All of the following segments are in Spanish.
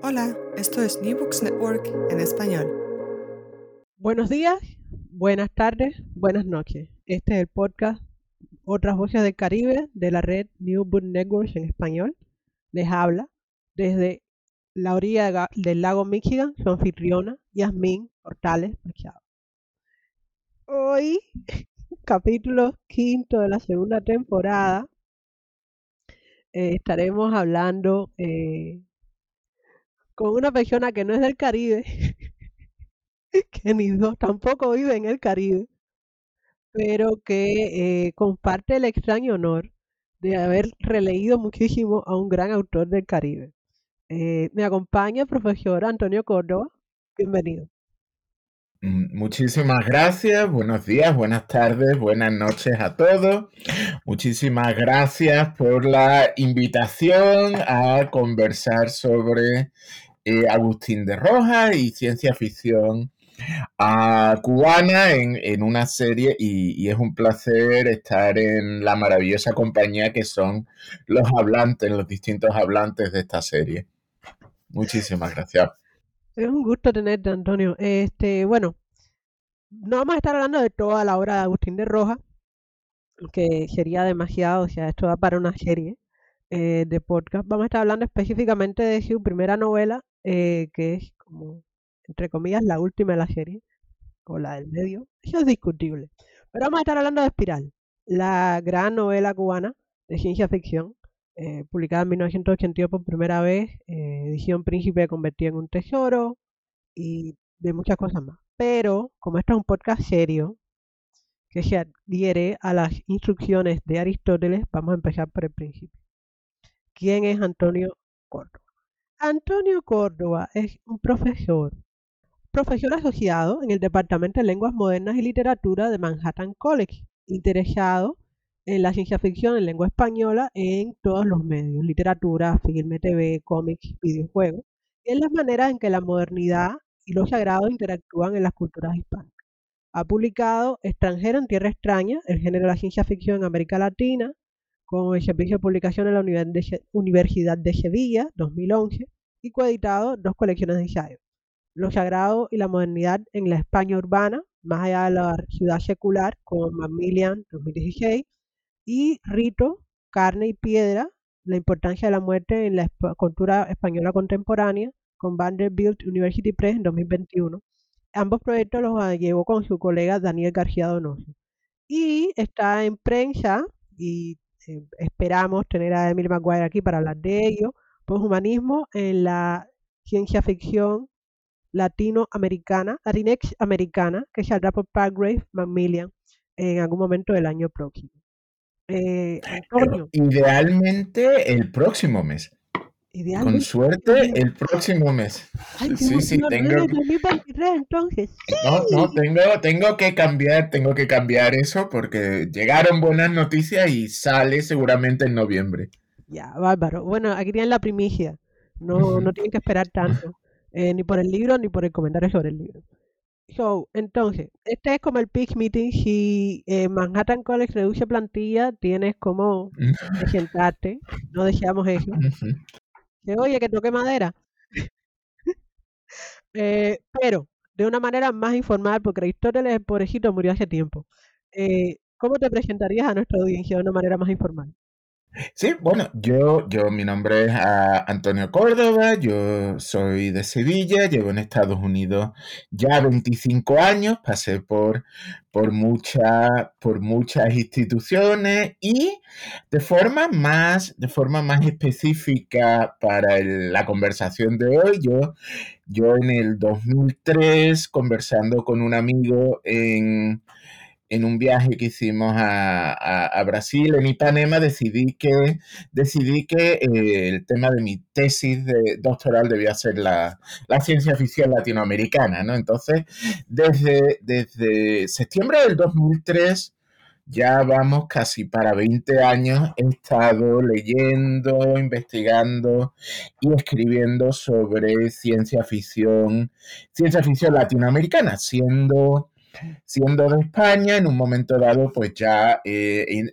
Hola, esto es New Books Network en español. Buenos días, buenas tardes, buenas noches. Este es el podcast Otras Voces del Caribe de la red New Book Network en español. Les habla desde la orilla del lago Michigan su anfitriona Yasmín Hortales Machado. Hoy, capítulo quinto de la segunda temporada, eh, estaremos hablando eh, con una persona que no es del Caribe, que ni dos tampoco vive en el Caribe, pero que eh, comparte el extraño honor de haber releído muchísimo a un gran autor del Caribe. Eh, me acompaña el profesor Antonio Córdoba. Bienvenido. Mm, muchísimas gracias, buenos días, buenas tardes, buenas noches a todos. Muchísimas gracias por la invitación a conversar sobre eh, Agustín de Rojas y ciencia ficción ah, cubana en, una serie y, es un placer estar en la maravillosa compañía que son los hablantes, los distintos hablantes de esta serie. Muchísimas gracias. Es un gusto tenerte, Antonio. Este, bueno, no vamos a estar hablando de toda la obra de Agustín de Rojas, que sería demasiado, o sea, esto va para una serie eh, de podcast. Vamos a estar hablando específicamente de su primera novela, eh, que es como, entre comillas, la última de la serie, o la del medio. Eso es discutible. Pero vamos a estar hablando de Espiral, la gran novela cubana de ciencia ficción, eh, publicada en 1982 por primera vez, eh, edición Príncipe convertida en un tesoro y de muchas cosas más. Pero, como esto es un podcast serio, que se adhiere a las instrucciones de Aristóteles, vamos a empezar por el principio. ¿Quién es Antonio Córdoba? Antonio Córdoba es un profesor, profesor asociado en el Departamento de Lenguas Modernas y Literatura de Manhattan College, interesado en la ciencia ficción en lengua española en todos los medios, literatura, filme, TV, cómics, videojuegos, y en las maneras en que la modernidad y lo sagrado interactúan en las culturas hispanas. Ha publicado Extranjero en Tierra Extraña, el género de la ciencia ficción en América Latina, con Servicio de Publicación en la Universidad de Sevilla, 2011, y coeditado dos colecciones de ensayos. Lo sagrado y la modernidad en la España urbana, más allá de la ciudad secular, con Macmillan, 2016, y Rito, Carne y Piedra, la importancia de la muerte en la cultura española contemporánea, con Vanderbilt University Press en 2021. Ambos proyectos los llevó con su colega Daniel García Donoso. Y está en prensa y eh, esperamos tener a Emily Maguire aquí para hablar de ello, humanismo en la ciencia ficción latinoamericana, latinex americana, que saldrá por Pargrave Macmillan en algún momento del año próximo. Eh, idealmente el próximo mes. Con suerte el próximo mes. sí, sí, tengo. No, no, tengo, tengo que cambiar, tengo que cambiar eso porque llegaron buenas noticias y sale seguramente en noviembre. Ya, bárbaro. Bueno, aquí tienen la primicia. No, no tienen que esperar tanto. Eh, ni por el libro ni por el comentario sobre el libro. So, entonces, este es como el pitch meeting. Si eh, Manhattan College reduce plantilla, tienes como presentarte. No deseamos eso oye, que toque madera. Eh, pero de una manera más informal, porque Aristóteles, el pobrecito, murió hace tiempo. Eh, ¿Cómo te presentarías a nuestra audiencia de una manera más informal? Sí, bueno, yo, yo, mi nombre es ah, Antonio Córdoba, yo soy de Sevilla, llevo en Estados Unidos ya 25 años, pasé por, por, por muchas instituciones y de forma más, de forma más específica para la conversación de hoy, yo, yo en el 2003, conversando con un amigo en en un viaje que hicimos a, Brasil, en Ipanema, decidí que, decidí que eh, el tema de mi tesis de doctoral debía ser la, ciencia ficción latinoamericana, ¿no? Entonces, desde, desde septiembre del 2003, ya vamos casi para 20 años, he estado leyendo, investigando y escribiendo sobre ciencia ficción, ciencia ficción latinoamericana, siendo siendo de España, en un momento dado, pues ya he,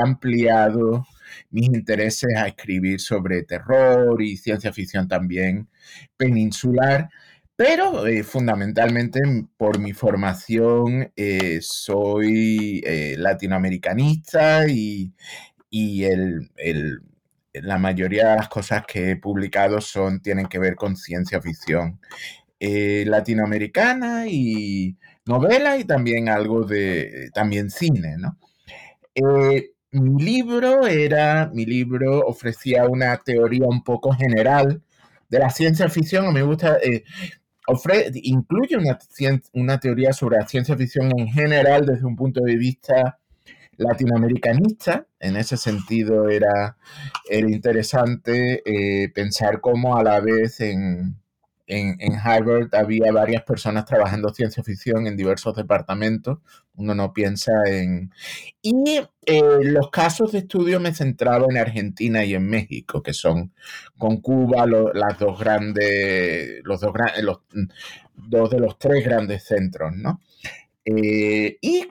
ampliado mis intereses a escribir sobre terror y ciencia ficción también peninsular, pero eh, fundamentalmente por mi formación eh, soy eh, latinoamericanista y, la mayoría de las cosas que he publicado son, tienen que ver con ciencia ficción latinoamericana y novela y también algo de también cine, ¿no? Eh, mi libro era, mi libro ofrecía una teoría un poco general de la ciencia ficción. Me gusta, eh, incluye una, una teoría sobre la ciencia ficción en general desde un punto de vista latinoamericanista. En ese sentido era, interesante eh, pensar cómo a la vez en, en, Harvard había varias personas trabajando ciencia ficción en diversos departamentos. Uno no piensa en... Y eh, los casos de estudio me centraba en Argentina y en México, que son con Cuba las dos grandes, los dos, los, dos de los tres grandes centros, ¿no? Eh, y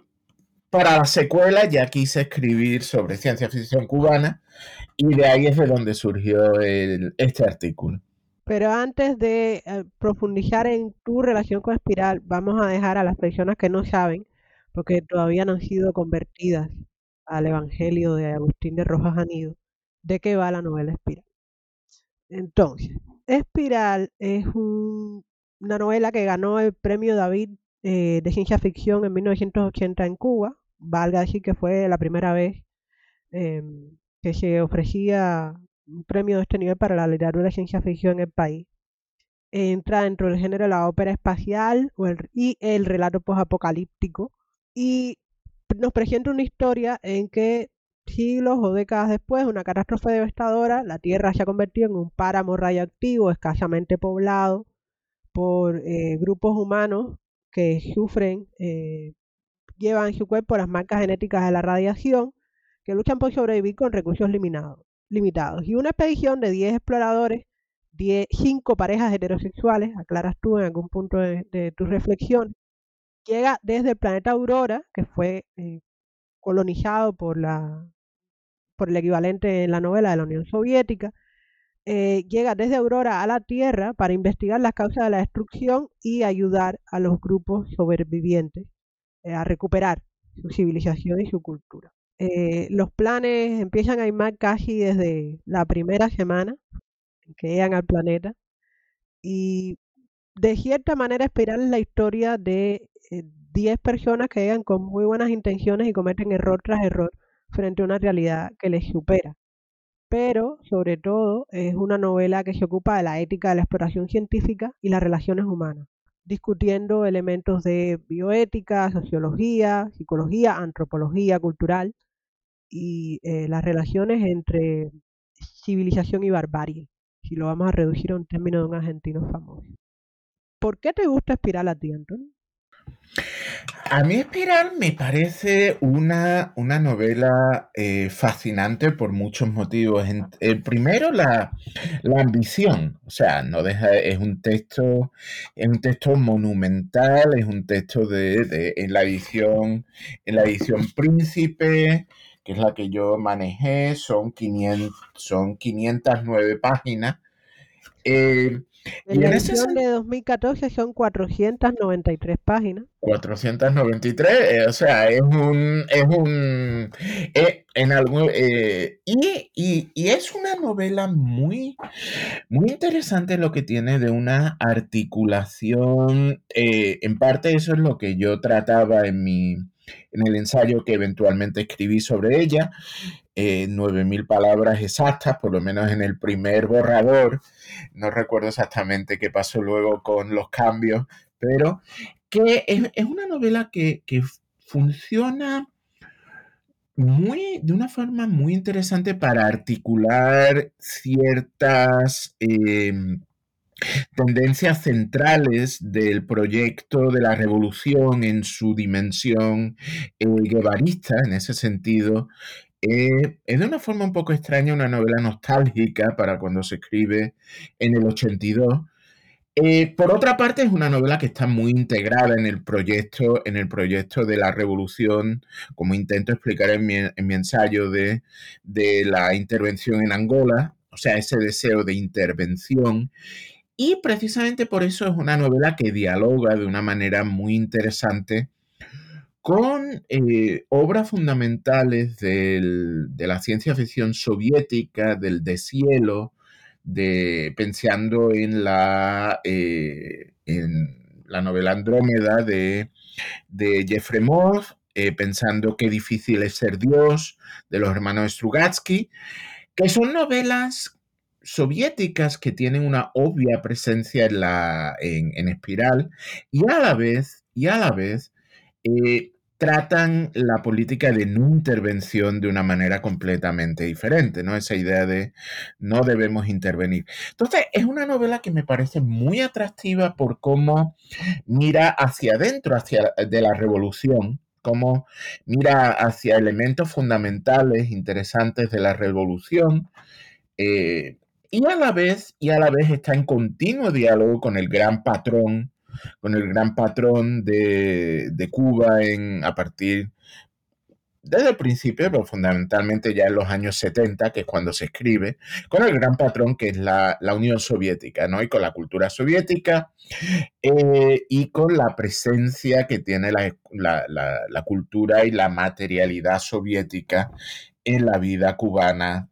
para la secuela ya quise escribir sobre ciencia ficción cubana y de ahí es de donde surgió este artículo. Pero antes de eh, profundizar en tu relación con Espiral, vamos a dejar a las personas que no saben, porque todavía no han sido convertidas al Evangelio de Agustín de Rojas Anido, de qué va la novela Espiral. Entonces, Espiral es una novela que ganó el premio David eh, de ciencia ficción en 1980 en Cuba. Valga decir que fue la primera vez em, que se ofrecía un premio de este nivel para la literatura de ciencia ficción en el país. Entra dentro del género de la ópera espacial y el relato posapocalíptico y nos presenta una historia en que siglos o décadas después, una catástrofe devastadora, la Tierra se ha convertido en un páramo radioactivo escasamente poblado por eh, grupos humanos que sufren, eh, llevan en su cuerpo las marcas genéticas de la radiación, que luchan por sobrevivir con recursos limitados limitados. Y una expedición de 10 exploradores, 5 parejas heterosexuales, aclaras tú en algún punto de, tu reflexión, llega desde el planeta Aurora, que fue eh, colonizado por, la, por el equivalente en la novela de la Unión Soviética, eh, llega desde Aurora a la Tierra para investigar las causas de la destrucción y ayudar a los grupos sobrevivientes eh, a recuperar su civilización y su cultura. Eh, los planes empiezan a irmar casi desde la primera semana que llegan al planeta y de cierta manera esperar la historia de 10 eh, personas que llegan con muy buenas intenciones y cometen error tras error frente a una realidad que les supera. Pero, sobre todo, es una novela que se ocupa de la ética de la exploración científica y las relaciones humanas, discutiendo elementos de bioética, sociología, psicología, antropología cultural, y eh, las relaciones entre civilización y barbarie, si lo vamos a reducir a un término de un argentino famoso. ¿Por qué te gusta Espiral a ti, Antonio? A mí Espiral me parece una, una novela eh, fascinante por muchos motivos. El primero, la, la, ambición. O sea, no deja, es un texto, es un texto monumental, es un texto de, de en la edición, en la edición príncipe, que es la que yo manejé, son, 500, son 509 páginas. Eh, en la edición de 2014 son 493 páginas. 493, eh, o sea, es un... Es un eh, en algo, eh, y, es una novela muy, muy interesante lo que tiene de una articulación. Eh, en parte eso es lo que yo trataba en mi en el ensayo que eventualmente escribí sobre ella, eh, 9.000 palabras exactas, por lo menos en el primer borrador. No recuerdo exactamente qué pasó luego con los cambios, pero que es, una novela que, funciona muy, de una forma muy interesante para articular ciertas em, tendencias centrales del proyecto de la revolución en su dimensión eh, guevarista, en ese sentido, eh, es de una forma un poco extraña una novela nostálgica para cuando se escribe en el 82. Eh, por otra parte, es una novela que está muy integrada en el proyecto, en el proyecto de la revolución, como intento explicar en mi, en mi ensayo de, de la intervención en Angola, o sea, ese deseo de intervención y precisamente por eso es una novela que dialoga de una manera muy interesante con eh, obras fundamentales de la ciencia ficción soviética, del deshielo, de, pensando en la, eh, en la novela Andrómeda de, de Jefremov, eh, pensando qué difícil es ser Dios, de los hermanos Strugatsky, que son novelas soviéticas que tienen una obvia presencia en, la, en, espiral y a la vez, y a la vez eh, tratan la política de no intervención de una manera completamente diferente, ¿no? Esa idea de no debemos intervenir. Entonces, es una novela que me parece muy atractiva por cómo mira hacia adentro, hacia de la revolución, cómo mira hacia elementos fundamentales, interesantes de la revolución, eh, y a la vez, y a la vez está en continuo diálogo con el gran patrón, con el gran patrón de, Cuba en, a partir desde el principio, pero fundamentalmente ya en los años 70, que es cuando se escribe, con el gran patrón que es la, Unión Soviética, ¿no? Y con la cultura soviética eh, y con la presencia que tiene la, la, cultura y la materialidad soviética en la vida cubana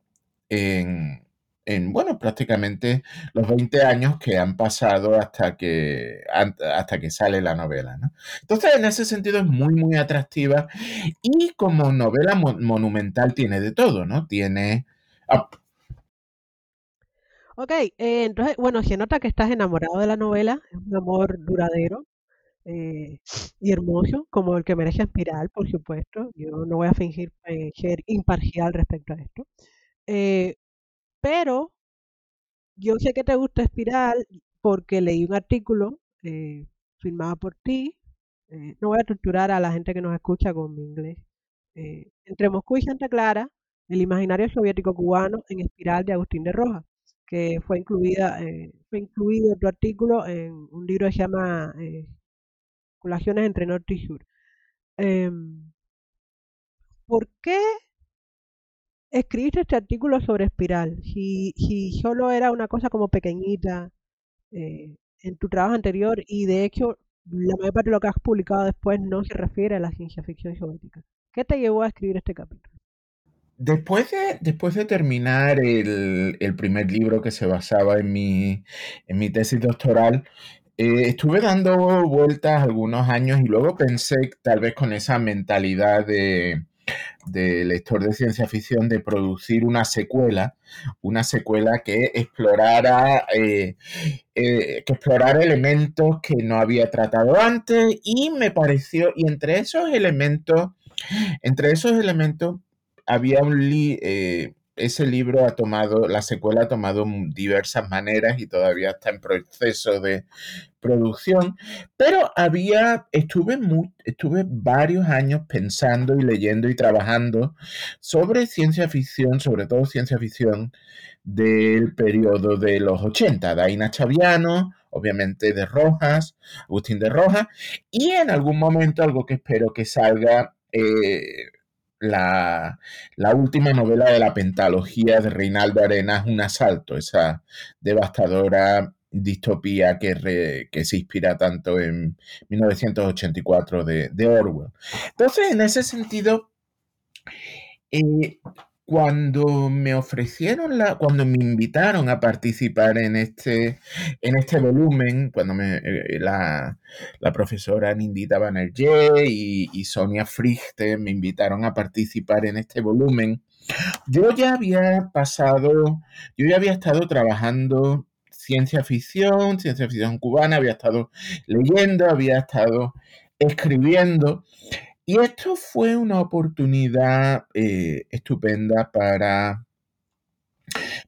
en, en, bueno, prácticamente los 20 años que han pasado hasta que, hasta que sale la novela. ¿no? Entonces, en ese sentido es muy, muy atractiva y como novela monumental tiene de todo, ¿no? Tiene... Ok, eh, entonces, bueno, se nota que estás enamorado de la novela, es un amor duradero eh, y hermoso, como el que merece Espiral, por supuesto. Yo no voy a fingir eh, ser imparcial respecto a esto. Pero yo sé que te gusta Espiral porque leí un artículo eh, firmado por ti. Eh, no voy a torturar a la gente que nos escucha con mi inglés. Eh, entre Moscú y Santa Clara, el imaginario soviético cubano en Espiral de Agustín de Rojas, que fue incluida, fue incluido tu artículo en un libro que se llama Colaciones entre Norte y Sur. Em, ¿Por qué escribiste este artículo sobre espiral, si, si solo era una cosa como pequeñita eh, en tu trabajo anterior y de hecho la mayor parte de lo que has publicado después no se refiere a la ciencia ficción soviética. ¿Qué te llevó a escribir este capítulo? Después de, después de terminar el, primer libro que se basaba en mi, en mi tesis doctoral, eh, estuve dando vueltas algunos años y luego pensé, tal vez con esa mentalidad de, de lector de ciencia ficción de producir una secuela, una secuela que explorara, eh, eh, que explorara elementos que no había tratado antes y me pareció, y entre esos elementos, entre esos elementos había un, eh, ese libro ha tomado, la secuela ha tomado diversas maneras y todavía está en proceso de producción, pero había, estuve, estuve varios años pensando y leyendo y trabajando sobre ciencia ficción, sobre todo ciencia ficción del periodo de los 80, Daina Chaviano, obviamente de Rojas, Agustín de Rojas, y en algún momento algo que espero que salga eh, la, última novela de la pentalogía de Reinaldo Arenas, Un asalto, esa devastadora distopía que, que se inspira tanto en 1984 de, de, Orwell. Entonces, en ese sentido, Eh, cuando me ofrecieron la, cuando me invitaron a participar en este, en este volumen, cuando me, eh, la, profesora Nindita Banerjee y, y Sonia Frichte me invitaron a participar en este volumen, yo ya había pasado, yo ya había estado trabajando ciencia ficción, ciencia ficción cubana, había estado leyendo, había estado escribiendo. Y esto fue una oportunidad eh, estupenda para,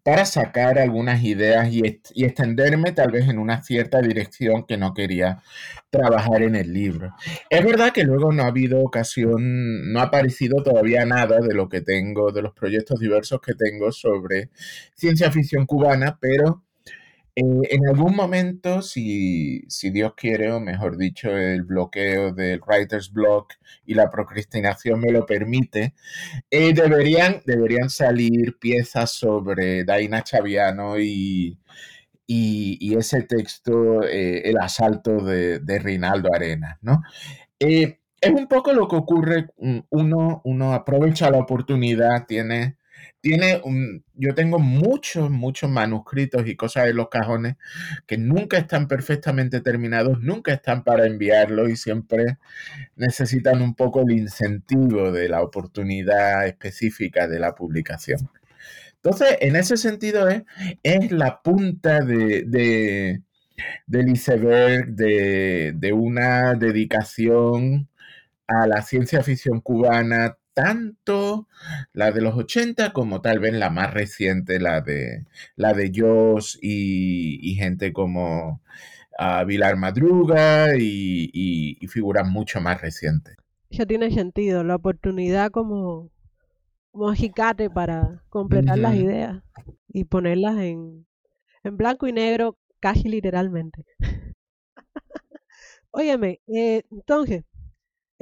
para sacar algunas ideas y, y, extenderme tal vez en una cierta dirección que no quería trabajar en el libro. Es verdad que luego no ha habido ocasión, no ha aparecido todavía nada de lo que tengo, de los proyectos diversos que tengo sobre ciencia ficción cubana, pero eh, en algún momento, si, Dios quiere, o mejor dicho, el bloqueo del writer's block y la procrastinación me lo permite, eh, deberían, deberían salir piezas sobre Daina Chaviano y, y, ese texto, eh, El asalto de, de Reinaldo Arenas, ¿no? es un poco lo que ocurre, mm, uno, uno aprovecha la oportunidad, tiene tiene un, yo tengo muchos, muchos manuscritos y cosas en los cajones que nunca están perfectamente terminados, nunca están para enviarlos y siempre necesitan un poco el incentivo de la oportunidad específica de la publicación. Entonces, en ese sentido es, es la punta de, de del iceberg de, de una dedicación a la ciencia ficción cubana tanto la de los 80 como tal vez la más reciente, la de, la de Joss y, gente como uh, Vilar Madruga y, figuras mucho más recientes. Ya tiene sentido, la oportunidad como, como para completar las ideas y ponerlas en, en blanco y negro casi literalmente. Óyeme, eh, entonces,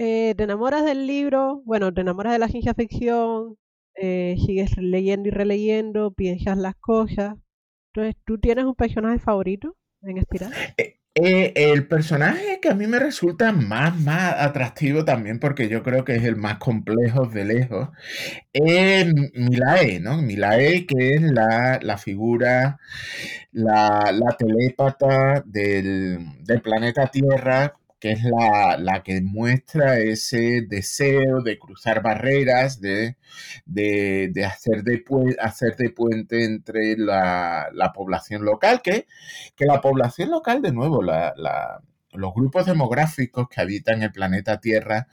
eh, te enamoras del libro, bueno, te enamoras de la ciencia ficción, eh, sigues leyendo y releyendo, piensas las cosas. Entonces, ¿tú tienes un personaje favorito en Espiral? Eh, el personaje que a mí me resulta más, más atractivo también, porque yo creo que es el más complejo de lejos, es Milae, ¿no? Milae, que es la, figura, la, la telépata del, del planeta Tierra que es la, que muestra ese deseo de cruzar barreras, de, hacer, de, hacer de puente entre la, población local, que, que, la población local, de nuevo, los grupos demográficos que habitan el planeta Tierra,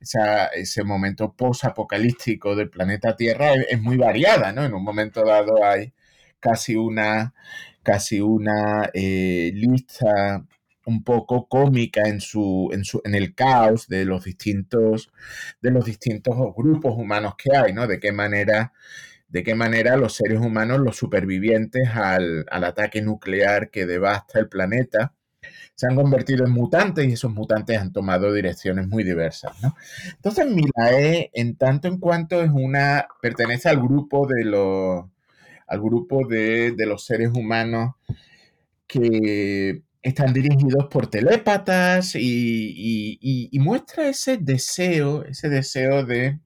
ese momento post-apocalíptico del planeta Tierra es, muy variada, ¿no? En un momento dado hay casi una, casi una eh, lista un poco cómica en su, en su, en el caos de los distintos, de los distintos grupos humanos que hay, ¿no? De qué manera, de qué manera los seres humanos, los supervivientes al, ataque nuclear que devasta el planeta, se han convertido en mutantes y esos mutantes han tomado direcciones muy diversas, ¿no? Entonces, Milae, en tanto en cuanto es una, pertenece al grupo de los, al grupo de, de los seres humanos que están dirigidos por telépatas y, muestra ese deseo, ese deseo de,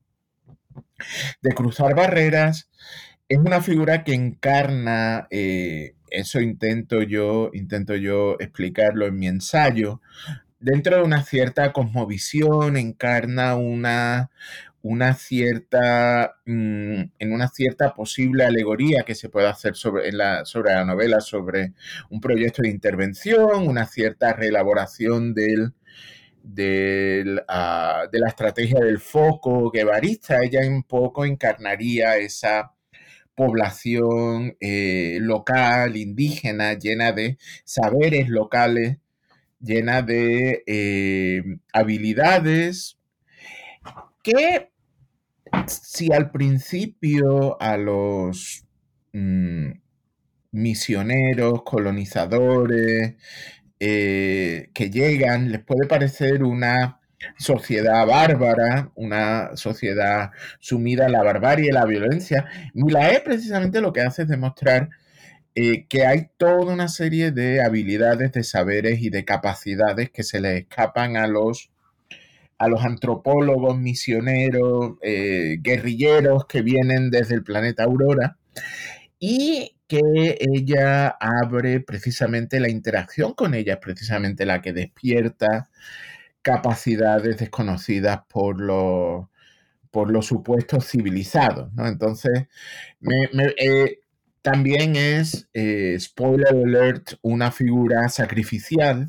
de, cruzar barreras. Es una figura que encarna, eh, eso intento yo, intento yo explicarlo en mi ensayo, dentro de una cierta cosmovisión, encarna una, una cierta, mm, en una cierta posible alegoría que se puede hacer sobre, la, sobre la novela, sobre un proyecto de intervención, una cierta reelaboración del, ah, de la estrategia del foco guevarista. Ella un poco encarnaría esa población eh, local, indígena, llena de saberes locales, llena de eh, habilidades que si al principio a los mm, misioneros, colonizadores eh, que llegan les puede parecer una sociedad bárbara, una sociedad sumida en la barbarie y la violencia, Milae precisamente lo que hace es demostrar eh, que hay toda una serie de habilidades, de saberes y de capacidades que se le escapan a los a los antropólogos, misioneros, eh, guerrilleros que vienen desde el planeta Aurora y que ella abre precisamente la interacción con ella, es precisamente la que despierta capacidades desconocidas por los, por los supuestos civilizados. Entonces, eh, también es, eh, spoiler alert, una figura sacrificial.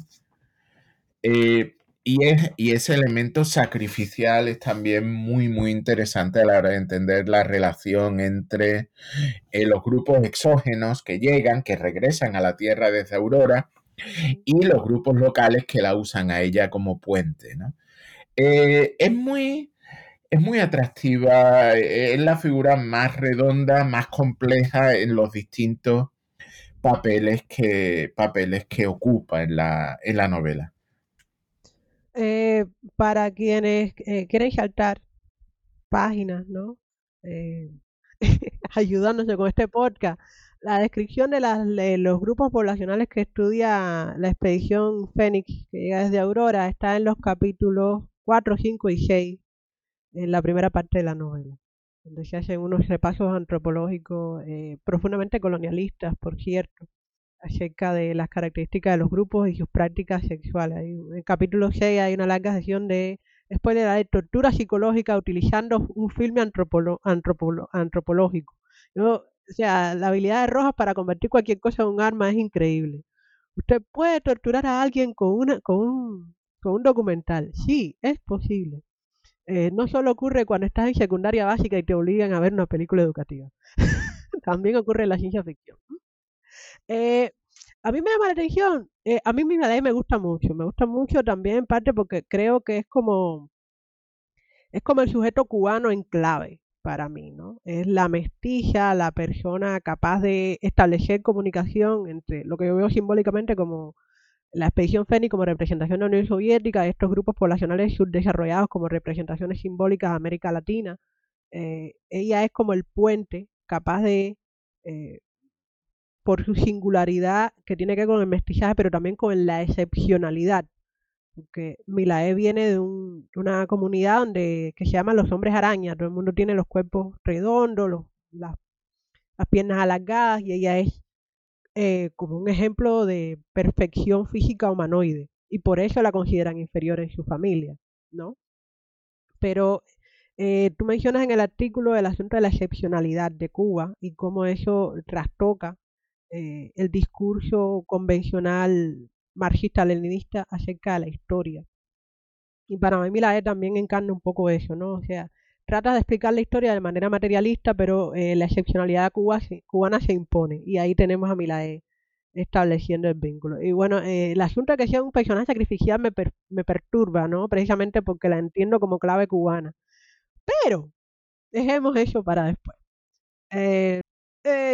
Y, es, y, ese elemento sacrificial es también muy, muy interesante a la hora de entender la relación entre los grupos exógenos que llegan, que regresan a la Tierra desde Aurora, y los grupos locales que la usan a ella como puente. ¿no? es muy es muy atractiva, eh, es la figura más redonda, más compleja en los distintos papeles que, papeles que ocupa en la, en la novela. Eh, para quienes eh, quieren saltar páginas, ¿no? ayudándose con este podcast, la descripción de, las, de los grupos poblacionales que estudia la expedición Fénix, que llega desde Aurora, está en los capítulos 4, 5 y 6 en la primera parte de la novela, donde se hacen unos repasos antropológicos eh, profundamente colonialistas, por cierto, acerca de las características de los grupos y sus prácticas sexuales. en el capítulo 6 hay una larga sesión de spoiler de tortura psicológica utilizando un filme antropológico. o sea, la habilidad de Rojas para convertir cualquier cosa en un arma es increíble. Usted puede torturar a alguien con, una, con, un, con un documental. Sí, es posible. Eh, no solo ocurre cuando estás en secundaria básica y te obligan a ver una película educativa. También ocurre en la ciencia ficción. Eh, a mí me llama la atención, eh, a mí mi ley me gusta mucho, me gusta mucho también en parte porque creo que es como es como el sujeto cubano en clave para mí, ¿no? Es la mestiza, la persona capaz de establecer comunicación entre lo que yo veo simbólicamente como la expedición Fénix como representación de la Unión Soviética, estos grupos poblacionales subdesarrollados como representaciones simbólicas de América Latina, eh, ella es como el puente capaz de, eh, por su singularidad que tiene que ver con el mestizaje, pero también con la excepcionalidad, porque Milae viene de, una comunidad donde que se llama los hombres araña, todo el mundo tiene los cuerpos redondos, las, piernas alargadas, y ella es eh, como un ejemplo de perfección física humanoide y por eso la consideran inferior en su familia, ¿no? Pero eh, tú mencionas en el artículo el asunto de la excepcionalidad de Cuba y cómo eso trastoca eh, el discurso convencional marxista-leninista acerca de la historia. Y para mí Milae también encarna un poco eso, ¿no? O sea, trata de explicar la historia de manera materialista, pero eh, la excepcionalidad cubana se impone. Y ahí tenemos a Milae estableciendo el vínculo. Y bueno, eh, el asunto de que sea un personaje sacrificial me, me perturba, ¿no? Precisamente porque la entiendo como clave cubana. Pero, dejemos eso para después. Eh,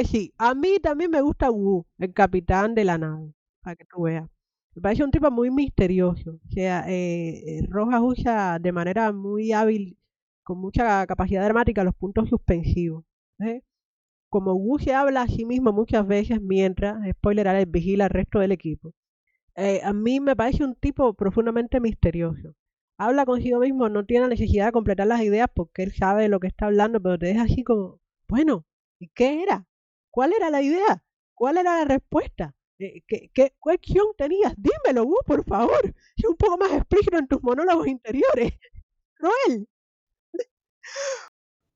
sí, a mí también me gusta Wu, el capitán de la nave, para que tú veas. Me parece un tipo muy misterioso. O sea, Rojas usa de manera muy hábil con mucha capacidad dramática los puntos suspensivos. ¿eh? Como Wu se habla a sí mismo muchas veces mientras, spoiler alert, vigila al resto del equipo. Eh, a mí me parece un tipo profundamente misterioso. Habla consigo mismo, no tiene necesidad de completar las ideas porque él sabe de lo que está hablando, pero te deja así como, bueno, ¿y qué era? ¿Cuál era la idea? ¿Cuál era la respuesta? Eh, ¿Qué, qué, cuestión tenías? Dímelo, Wu, por favor. Sé un poco más explícito en tus monólogos interiores. Cruel.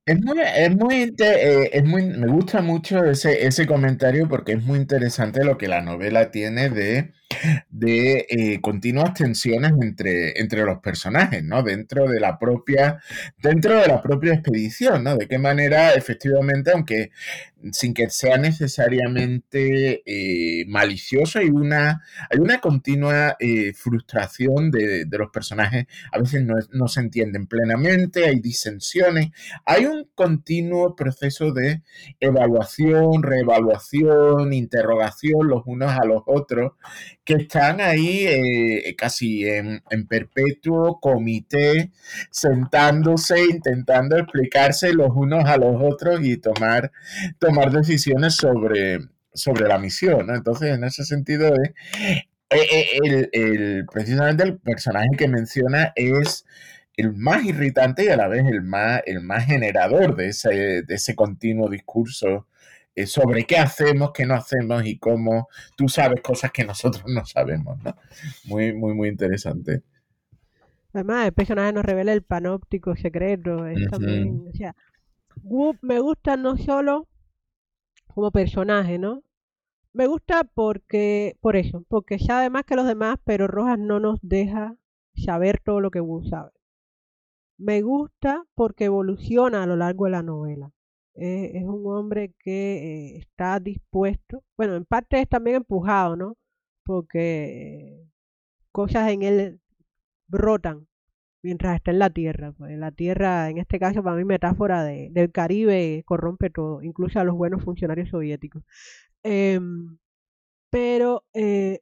Es muy, es muy, eh, es muy, me gusta mucho ese comentario porque es muy interesante lo que la novela tiene de, de eh, continuas tensiones entre, entre los personajes, ¿no? Dentro de la propia, dentro de la propia expedición, ¿no? De qué manera, efectivamente, aunque sin que sea necesariamente eh, malicioso, hay una, hay una continua eh, frustración de, los personajes, a veces no, se entienden plenamente, hay disensiones, hay un continuo proceso de evaluación, reevaluación, interrogación los unos a los otros, que están ahí eh, casi en, en perpetuo comité, sentándose, intentando explicarse los unos a los otros y tomar tomar decisiones sobre, sobre la misión, Entonces, en ese sentido, eh, eh, el, precisamente el personaje que menciona es el más irritante y a la vez el más, el más generador de ese, de ese continuo discurso sobre qué hacemos, qué no hacemos y cómo tú sabes cosas que nosotros no sabemos, ¿no? Muy, muy, muy interesante. Además, el personaje nos revela el panóptico secreto. Es también, o sea, me gusta no solo como personaje, ¿no? Me gusta porque, por eso, porque sabe más que los demás, pero Rojas no nos deja saber todo lo que Wu sabe. Me gusta porque evoluciona a lo largo de la novela. Es un hombre que eh, está dispuesto, bueno, en parte es también empujado, ¿no? Porque cosas en él brotan mientras está en la tierra. Pues la tierra, en este caso, para mí, metáfora de, del Caribe, corrompe todo, incluso a los buenos funcionarios soviéticos. Em, pero eh,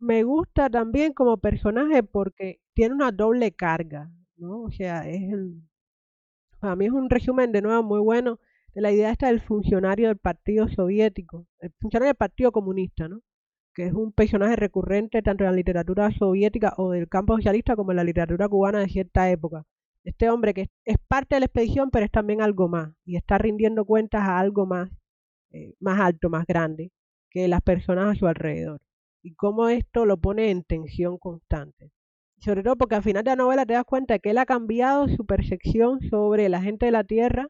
me gusta también como personaje porque tiene una doble carga, ¿no? O sea, es el, para mí es un resumen de nuevo muy bueno de la idea esta del funcionario del Partido Soviético, el funcionario del Partido Comunista, ¿no? que es un personaje recurrente tanto en la literatura soviética o del campo socialista como en la literatura cubana de cierta época. Este hombre que es parte de la expedición, pero es también algo más, y está rindiendo cuentas a algo más, eh, más alto, más grande, que las personas a su alrededor. Y cómo esto lo pone en tensión constante. Sobre todo porque al final de la novela te das cuenta que él ha cambiado su percepción sobre la gente de la Tierra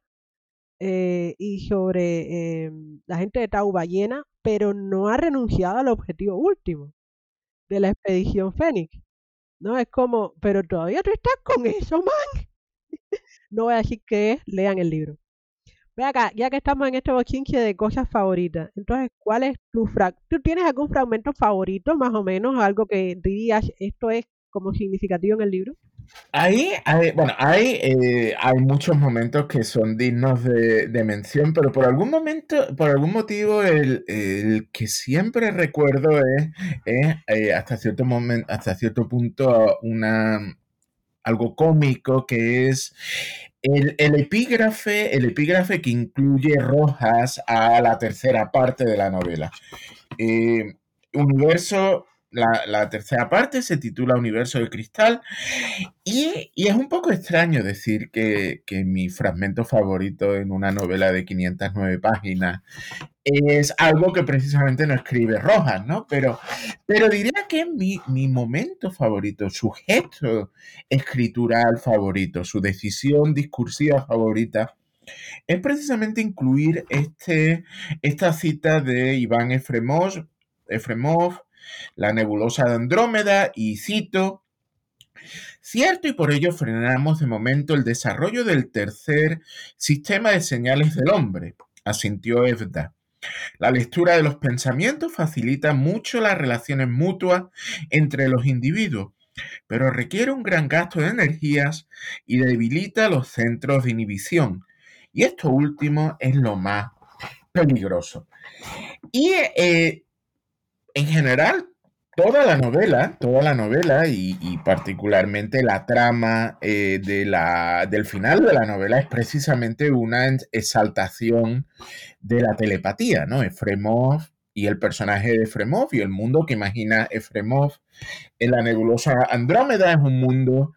eh, y sobre eh, la gente de Tau Ballena pero no ha renunciado al objetivo último de la expedición Fénix. No es como, pero todavía tú estás con eso, man. no voy a decir que es, lean el libro. Ve acá, ya que estamos en este bochinche de cosas favoritas, entonces, ¿cuál es tu fragmento? ¿Tú tienes algún fragmento favorito, más o menos, algo que dirías, esto es como significativo en el libro? Ahí, hay, bueno, hay, eh, hay muchos momentos que son dignos de, mención, pero por algún momento, por algún motivo, el, que siempre recuerdo es, eh, hasta cierto momento, hasta cierto punto, una algo cómico que es el, epígrafe, el epígrafe que incluye Rojas a la tercera parte de la novela. Eh, universo la, tercera parte se titula Universo de Cristal y, es un poco extraño decir que, mi fragmento favorito en una novela de 509 páginas es algo que precisamente no escribe Rojas, ¿no? Pero, pero diría que mi, mi momento favorito, su gesto escritural favorito, su decisión discursiva favorita, es precisamente incluir este, esta cita de Iván Efremov, Efremov la nebulosa de Andrómeda y cito, Cierto, y por ello frenamos de momento el desarrollo del tercer sistema de señales del hombre, asintió Evda. La lectura de los pensamientos facilita mucho las relaciones mutuas entre los individuos, pero requiere un gran gasto de energías y debilita los centros de inhibición. Y esto último es lo más peligroso. Y eh, en general, toda la novela, toda la novela y, particularmente la trama eh, de la, del final de la novela es precisamente una exaltación de la telepatía, ¿no? Efremov y el personaje de Efremov y el mundo que imagina Efremov en la nebulosa Andrómeda es un mundo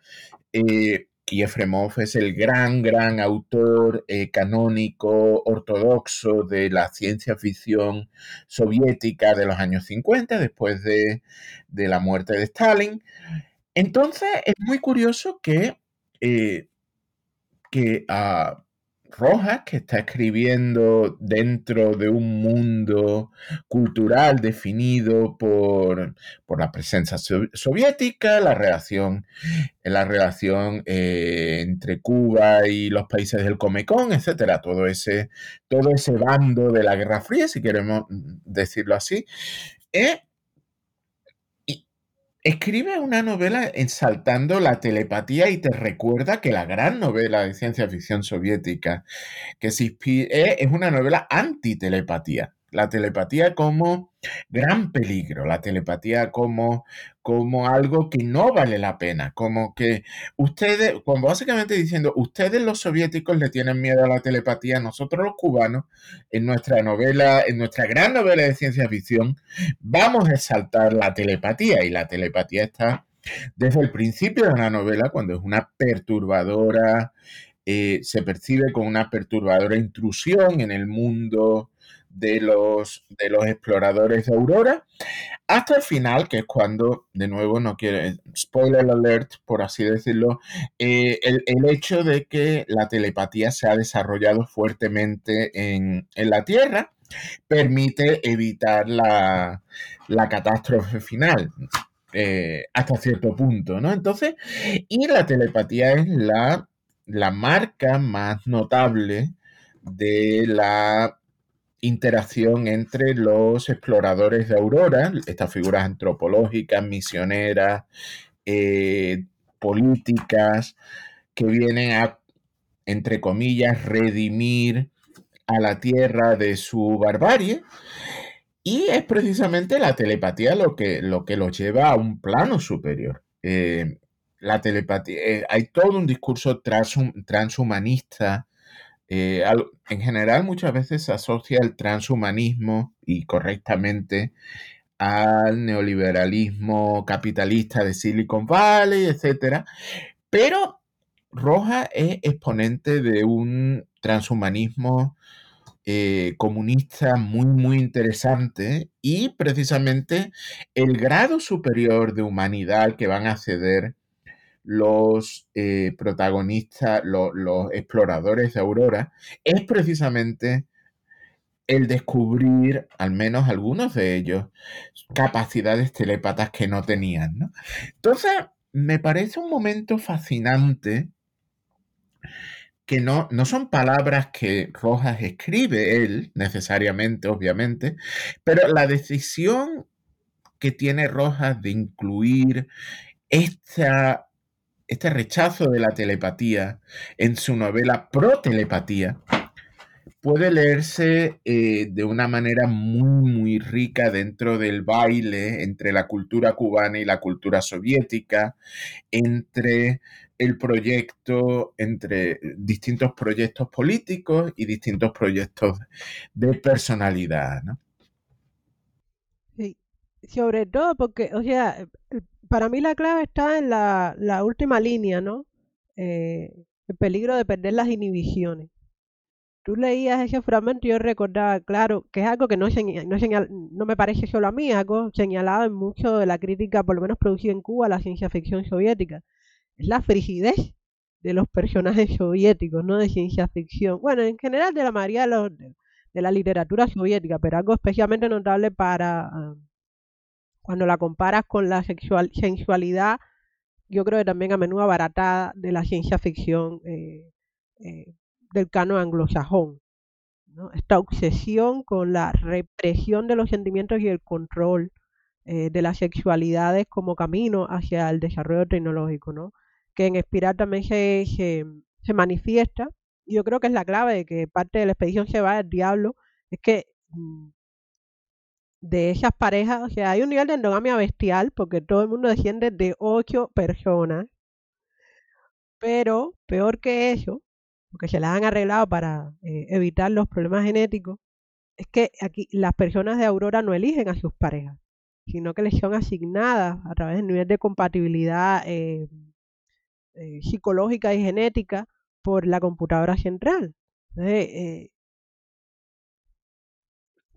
eh, y Efremov es el gran, gran autor eh, canónico ortodoxo de la ciencia ficción soviética de los años 50, después de, la muerte de Stalin. Entonces, es muy curioso que, eh, que ah, Rojas, que está escribiendo dentro de un mundo cultural definido por, la presencia soviética, la relación, la relación eh, entre Cuba y los países del Comecon, etcétera, todo ese, todo ese bando de la Guerra Fría, si queremos decirlo así, eh, Escribe una novela exaltando la telepatía y te recuerda que la gran novela de ciencia ficción soviética que se eh, es una novela anti-telepatía la telepatía como gran peligro, la telepatía como, como algo que no vale la pena, como que ustedes, como básicamente diciendo, ustedes los soviéticos le tienen miedo a la telepatía, nosotros los cubanos, en nuestra novela, en nuestra gran novela de ciencia ficción, vamos a exaltar la telepatía y la telepatía está desde el principio de la novela, cuando es una perturbadora, eh, se percibe como una perturbadora intrusión en el mundo de los, de los exploradores de Aurora, hasta el final, que es cuando, de nuevo, no quiero, spoiler alert, por así decirlo, eh, el, hecho de que la telepatía se ha desarrollado fuertemente en, la Tierra permite evitar la, catástrofe final. Eh, hasta cierto punto, ¿no? Entonces, y la telepatía es la, la marca más notable de la interacción entre los exploradores de Aurora, estas figuras antropológicas, misioneras, eh, políticas, que vienen a, entre comillas, redimir a la Tierra de su barbarie. Y es precisamente la telepatía lo que, lo que los lleva a un plano superior. Eh, la telepatía, eh, hay todo un discurso transhumanista eh, en general muchas veces se asocia el transhumanismo y correctamente al neoliberalismo capitalista de Silicon Valley, etc. Pero Roja es exponente de un transhumanismo eh, comunista muy, muy interesante y precisamente el grado superior de humanidad que van a acceder los eh, protagonistas, los exploradores de Aurora, es precisamente el descubrir, al menos algunos de ellos, capacidades telépatas que no tenían. Entonces, me parece un momento fascinante que no, no son palabras que Rojas escribe él, necesariamente, obviamente, pero la decisión que tiene Rojas de incluir esta este rechazo de la telepatía en su novela Pro Telepatía puede leerse eh, de una manera muy, muy rica dentro del baile entre la cultura cubana y la cultura soviética, entre el proyecto, entre distintos proyectos políticos y distintos proyectos de personalidad. Sí, sobre todo porque, o sea, para mí la clave está en la, última línea, ¿no? Eh, el peligro de perder las inhibiciones. Tú leías ese fragmento y yo recordaba, claro, que es algo que no, no, no me parece solo a mí, algo señalado en mucho de la crítica, por lo menos producida en Cuba, a la ciencia ficción soviética. Es la frigidez de los personajes soviéticos, no de ciencia ficción. Bueno, en general de la mayoría de, de la literatura soviética, pero algo especialmente notable para, ah, cuando la comparas con la sexual, sensualidad, yo creo que también a menudo abaratada de la ciencia ficción eh, eh, del cano anglosajón. Esta obsesión con la represión de los sentimientos y el control eh, de las sexualidades como camino hacia el desarrollo tecnológico, ¿no? que en Espiral también se, se, se manifiesta. Yo creo que es la clave de que parte de la expedición se va al diablo, es que mm, de esas parejas, o sea, hay un nivel de endogamia bestial porque todo el mundo desciende de ocho personas, pero peor que eso, porque se las han arreglado para eh, evitar los problemas genéticos, es que aquí las personas de Aurora no eligen a sus parejas, sino que les son asignadas a través del nivel de compatibilidad eh, eh, psicológica y genética por la computadora central. Entonces,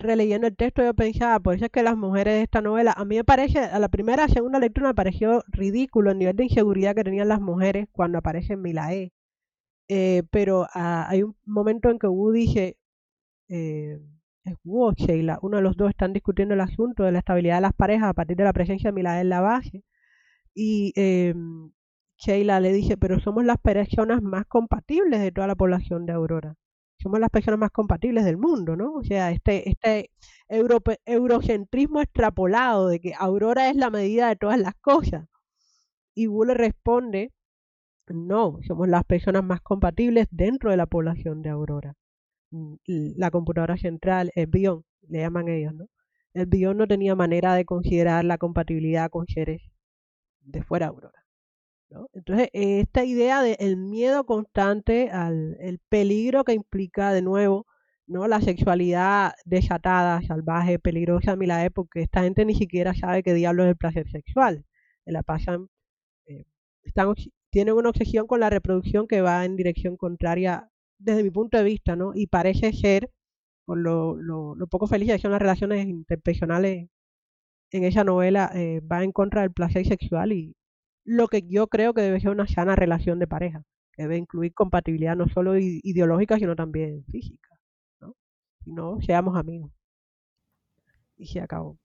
releyendo el texto yo pensaba, por eso es que las mujeres de esta novela, a mí me parece, a la primera, segunda lectura me pareció ridículo el nivel de inseguridad que tenían las mujeres cuando aparecen Milae. Eh, pero ah, hay un momento en que Wu dice, eh, es Wu o Sheila, uno de los dos están discutiendo el asunto de la estabilidad de las parejas a partir de la presencia de Milae en la base. Y eh, Sheila le dice, pero somos las personas más compatibles de toda la población de Aurora somos las personas más compatibles del mundo, ¿no? O sea, este, este eurocentrismo extrapolado de que Aurora es la medida de todas las cosas. Y Wu responde, no, somos las personas más compatibles dentro de la población de Aurora. Mm, la computadora central, el bion, le llaman ellos, ¿no? El bion no tenía manera de considerar la compatibilidad con seres de fuera de Aurora. Entonces, esta idea del miedo constante al el peligro que implica de nuevo ¿no? la sexualidad desatada, salvaje, peligrosa, a mi la porque esta gente ni siquiera sabe qué diablo es el placer sexual. Se la pasan eh, tienen una obsesión con la reproducción que va en dirección contraria desde mi punto de vista, ¿no? Y parece ser, por lo, lo, poco felices que son las relaciones interpersonales en esa novela, eh, va en contra del placer sexual y lo que yo creo que debe ser una sana relación de pareja, que debe incluir compatibilidad no solo ideológica, sino también física, ¿no? Si no, seamos amigos. Y se acabó.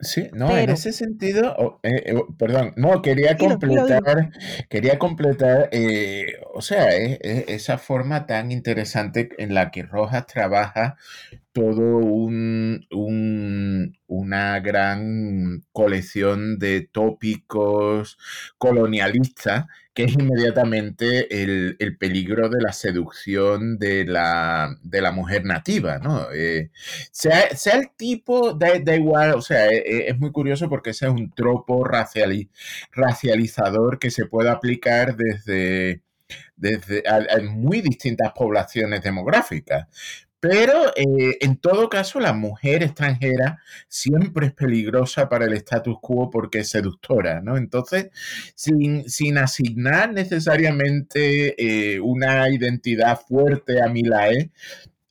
Sí, no, en ese sentido, eh, eh, perdón, no, quería completar, quería completar, eh, o sea, esa forma tan interesante en la que Rojas trabaja todo un, una gran colección de tópicos colonialistas que es inmediatamente el, peligro de la seducción de la, mujer nativa, ¿no? Eh, sea, el tipo, da, igual, o sea, e, e, es, muy curioso porque ese es un tropo racializador que se puede aplicar desde, desde muy distintas poblaciones demográficas. Pero eh, en todo caso, la mujer extranjera siempre es peligrosa para el status quo porque es seductora, ¿no? Entonces, sin, asignar necesariamente eh, una identidad fuerte a Milae,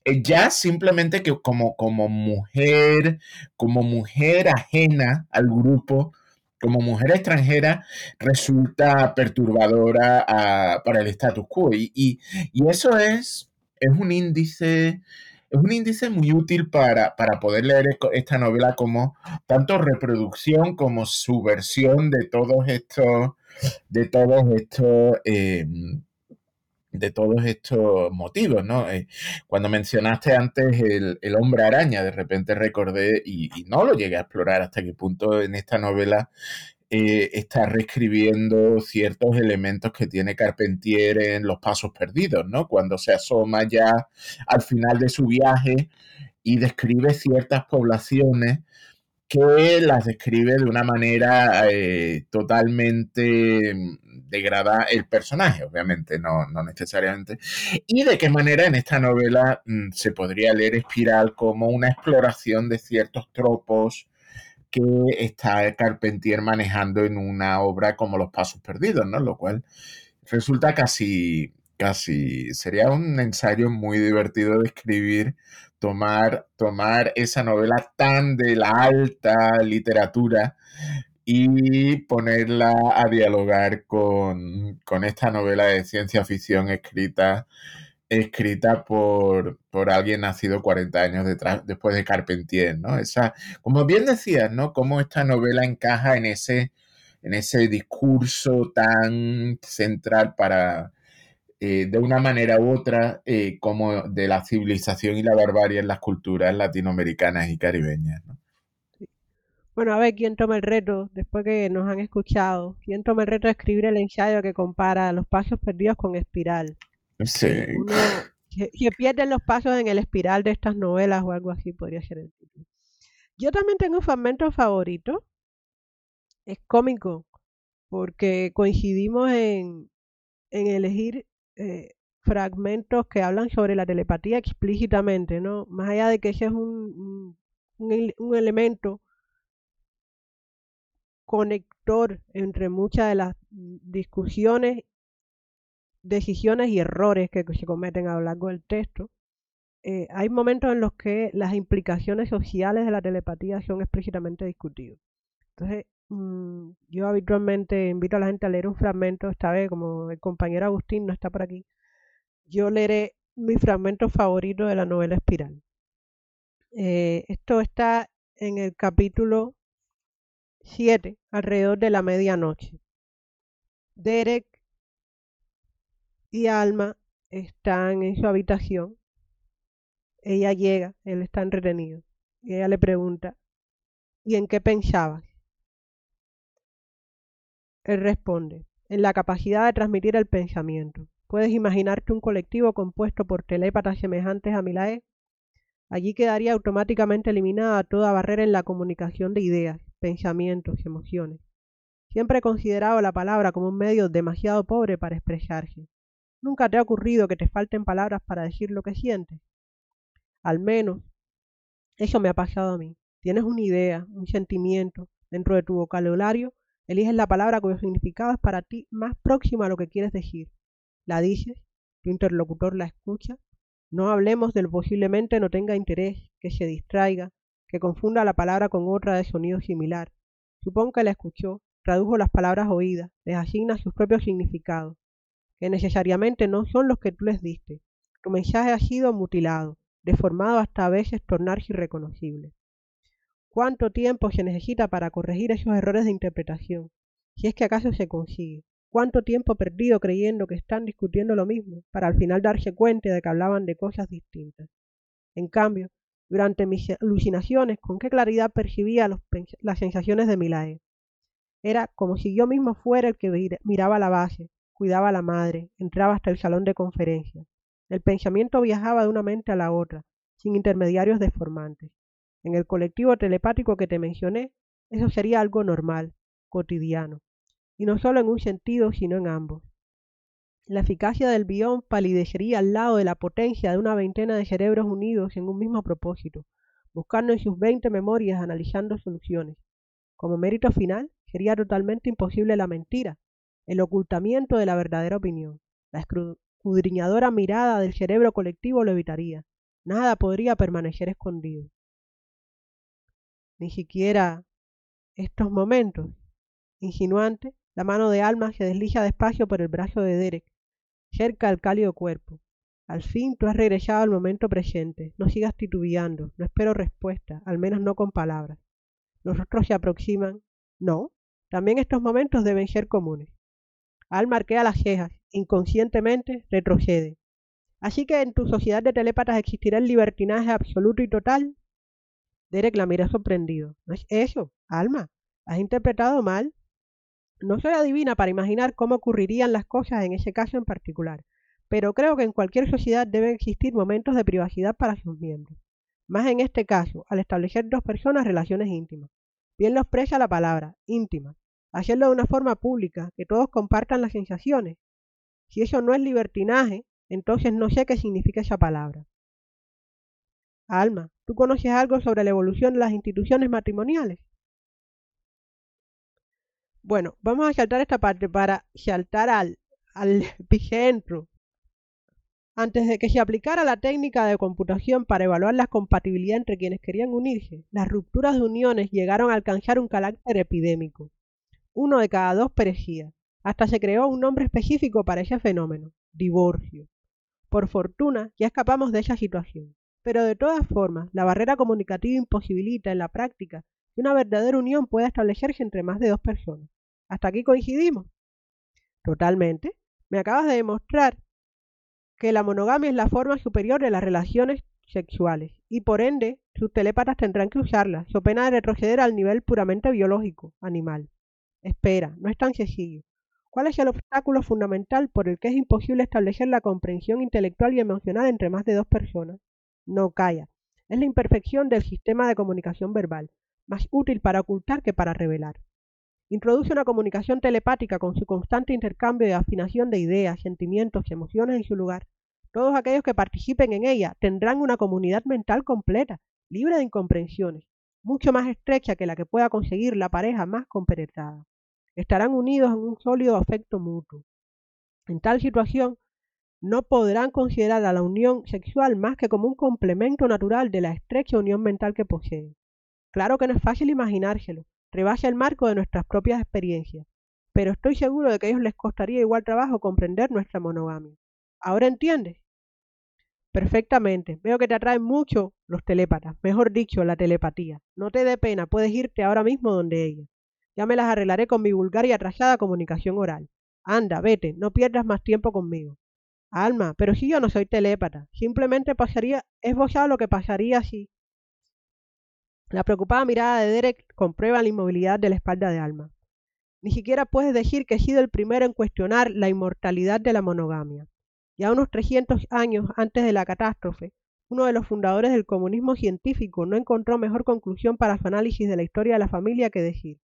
eh, ya simplemente que como, como mujer, como mujer ajena al grupo, como mujer extranjera resulta perturbadora ah, para el status quo. y, eso es es un índice, es un índice muy útil para, poder leer esta novela como tanto reproducción como subversión de todos estos, de todos estos, em, de todos estos motivos, ¿no? Eh, cuando mencionaste antes el, hombre araña, de repente recordé, y, no lo llegué a explorar hasta qué punto en esta novela eh, está reescribiendo ciertos elementos que tiene Carpentier en Los Pasos Perdidos, ¿no? Cuando se asoma ya al final de su viaje y describe ciertas poblaciones que las describe de una manera eh, totalmente degradada el personaje, obviamente, no, no, necesariamente. Y de qué manera en esta novela mm, se podría leer Espiral como una exploración de ciertos tropos que está Carpentier manejando en una obra como Los Pasos Perdidos, ¿no? Lo cual resulta casi, casi, sería un ensayo muy divertido de escribir, tomar, tomar esa novela tan de la alta literatura y ponerla a dialogar con, con esta novela de ciencia ficción escrita escrita por, por alguien nacido 40 años detrás, después de Carpentier, ¿no? Esa, como bien decías, ¿no? Cómo esta novela encaja en ese, en ese discurso tan central para, eh, de una manera u otra, eh, como de la civilización y la barbarie en las culturas latinoamericanas y caribeñas, ¿no? Bueno, a ver quién toma el reto, después que nos han escuchado, quién toma el reto de escribir el ensayo que compara los pasos perdidos con Espiral. Sí. que, pierden los pasos en el espiral de estas novelas o algo así podría ser el título. Yo también tengo un fragmento favorito. Es cómico, porque coincidimos en, en elegir eh, fragmentos que hablan sobre la telepatía explícitamente, ¿no? Más allá de que ese es un, un, un elemento conector entre muchas de las discusiones decisiones y errores que se cometen a lo largo del texto, eh, hay momentos en los que las implicaciones sociales de la telepatía son explícitamente discutidas. Entonces, mm, yo habitualmente invito a la gente a leer un fragmento, esta vez como el compañero Agustín no está por aquí, yo leeré mi fragmento favorito de la novela Espiral. Eh, esto está en el capítulo 7, alrededor de la medianoche. Derek y Alma están en su habitación. Ella llega, él está entretenido. Ella le pregunta, ¿y en qué pensabas? Él responde, en la capacidad de transmitir el pensamiento. ¿Puedes imaginarte un colectivo compuesto por telépatas semejantes a Milae? Allí quedaría automáticamente eliminada toda barrera en la comunicación de ideas, pensamientos y emociones. Siempre he considerado la palabra como un medio demasiado pobre para expresarse. ¿Nunca te ha ocurrido que te falten palabras para decir lo que sientes? Al menos, eso me ha pasado a mí. Tienes una idea, un sentimiento dentro de tu vocabulario Eliges la palabra cuyo significado es para ti más próximo a lo que quieres decir. La dices, tu interlocutor la escucha. No hablemos del posiblemente no tenga interés, que se distraiga, que confunda la palabra con otra de sonido similar. Supón que la escuchó, tradujo las palabras oídas, les asigna sus propios significados, que necesariamente no son los que tú les diste. Tu mensaje ha sido mutilado, deformado hasta a veces tornarse irreconocible. ¿Cuánto tiempo se necesita para corregir esos errores de interpretación? Si es que acaso se consigue. ¿Cuánto tiempo perdido creyendo que están discutiendo lo mismo, para al final darse cuenta de que hablaban de cosas distintas? En cambio, durante mis alucinaciones, con qué claridad percibía las sensaciones de Milae. Era como si yo mismo fuera el que miraba la base, cuidaba a la madre, entraba hasta el salón de conferencias. El pensamiento viajaba de una mente a la otra, sin intermediarios deformantes. En el colectivo telepático que te mencioné, eso sería algo normal, cotidiano, y no solo en un sentido, sino en ambos. La eficacia del bión palidecería al lado de la potencia de una veintena de cerebros unidos en un mismo propósito, buscando en sus veinte memorias, analizando soluciones. Como mérito final, sería totalmente imposible la mentira, el ocultamiento de la verdadera opinión. La escudriñadora mirada del cerebro colectivo lo evitaría. Nada podría permanecer escondido ni siquiera estos momentos. Insinuante, la mano de Alma se desliza despacio por el brazo de Derek, cerca al cálido cuerpo. Al fin tú has regresado al momento presente. No sigas titubeando. No espero respuesta, al menos no con palabras. Los otros se aproximan. No, también estos momentos deben ser comunes. Alma arquea las cejas. Inconscientemente retrocede. Así que en tu sociedad de telépatas existirá el libertinaje absoluto y total. Derek la mira sorprendido. No es eso, Alma. Has interpretado mal. No soy adivina para imaginar cómo ocurrirían las cosas en ese caso en particular, pero creo que en cualquier sociedad deben existir momentos de privacidad para sus miembros. Más en este caso, al establecer dos personas relaciones íntimas. Bien lo expresa la palabra, íntima. Hacerlo de una forma pública, que todos compartan las sensaciones. Si eso no es libertinaje, entonces no sé qué significa esa palabra. Alma, ¿tú conoces algo sobre la evolución de las instituciones matrimoniales? Bueno, vamos a saltar esta parte para saltar al, al epicentro. Antes de que se aplicara la técnica de computación para evaluar la compatibilidad entre quienes querían unirse, las rupturas de uniones llegaron a alcanzar un carácter epidémico. Uno de cada dos perecía. Hasta se creó un nombre específico para ese fenómeno, divorcio. Por fortuna, ya escapamos de esa situación. Pero de todas formas, la barrera comunicativa imposibilita en la práctica que una verdadera unión pueda establecerse entre más de dos personas. ¿Hasta aquí coincidimos? Totalmente. Me acabas de demostrar que la monogamia es la forma superior de las relaciones sexuales y por ende sus telépatas tendrán que usarla, so pena de retroceder al nivel puramente biológico, animal. Espera, no es tan sencillo. ¿Cuál es el obstáculo fundamental por el que es imposible establecer la comprensión intelectual y emocional entre más de dos personas? no calla. Es la imperfección del sistema de comunicación verbal, más útil para ocultar que para revelar. Introduce una comunicación telepática con su constante intercambio de afinación de ideas, sentimientos, emociones en su lugar. Todos aquellos que participen en ella tendrán una comunidad mental completa, libre de incomprensiones, mucho más estrecha que la que pueda conseguir la pareja más compenetrada. Estarán unidos en un sólido afecto mutuo. En tal situación, no podrán considerar a la unión sexual más que como un complemento natural de la estrecha unión mental que poseen. Claro que no es fácil imaginárselo, rebasa el marco de nuestras propias experiencias, pero estoy seguro de que a ellos les costaría igual trabajo comprender nuestra monogamia. ¿Ahora entiendes? Perfectamente. Veo que te atraen mucho los telépatas, mejor dicho, la telepatía. No te dé pena, puedes irte ahora mismo donde ella. Ya me las arreglaré con mi vulgar y atrasada comunicación oral. Anda, vete, no pierdas más tiempo conmigo. Alma, pero si yo no soy telépata, simplemente pasaría, esbozado lo que pasaría si... La preocupada mirada de Derek comprueba la inmovilidad de la espalda de Alma. Ni siquiera puedes decir que he sido el primero en cuestionar la inmortalidad de la monogamia. Ya unos 300 años antes de la catástrofe, uno de los fundadores del comunismo científico no encontró mejor conclusión para su análisis de la historia de la familia que decir,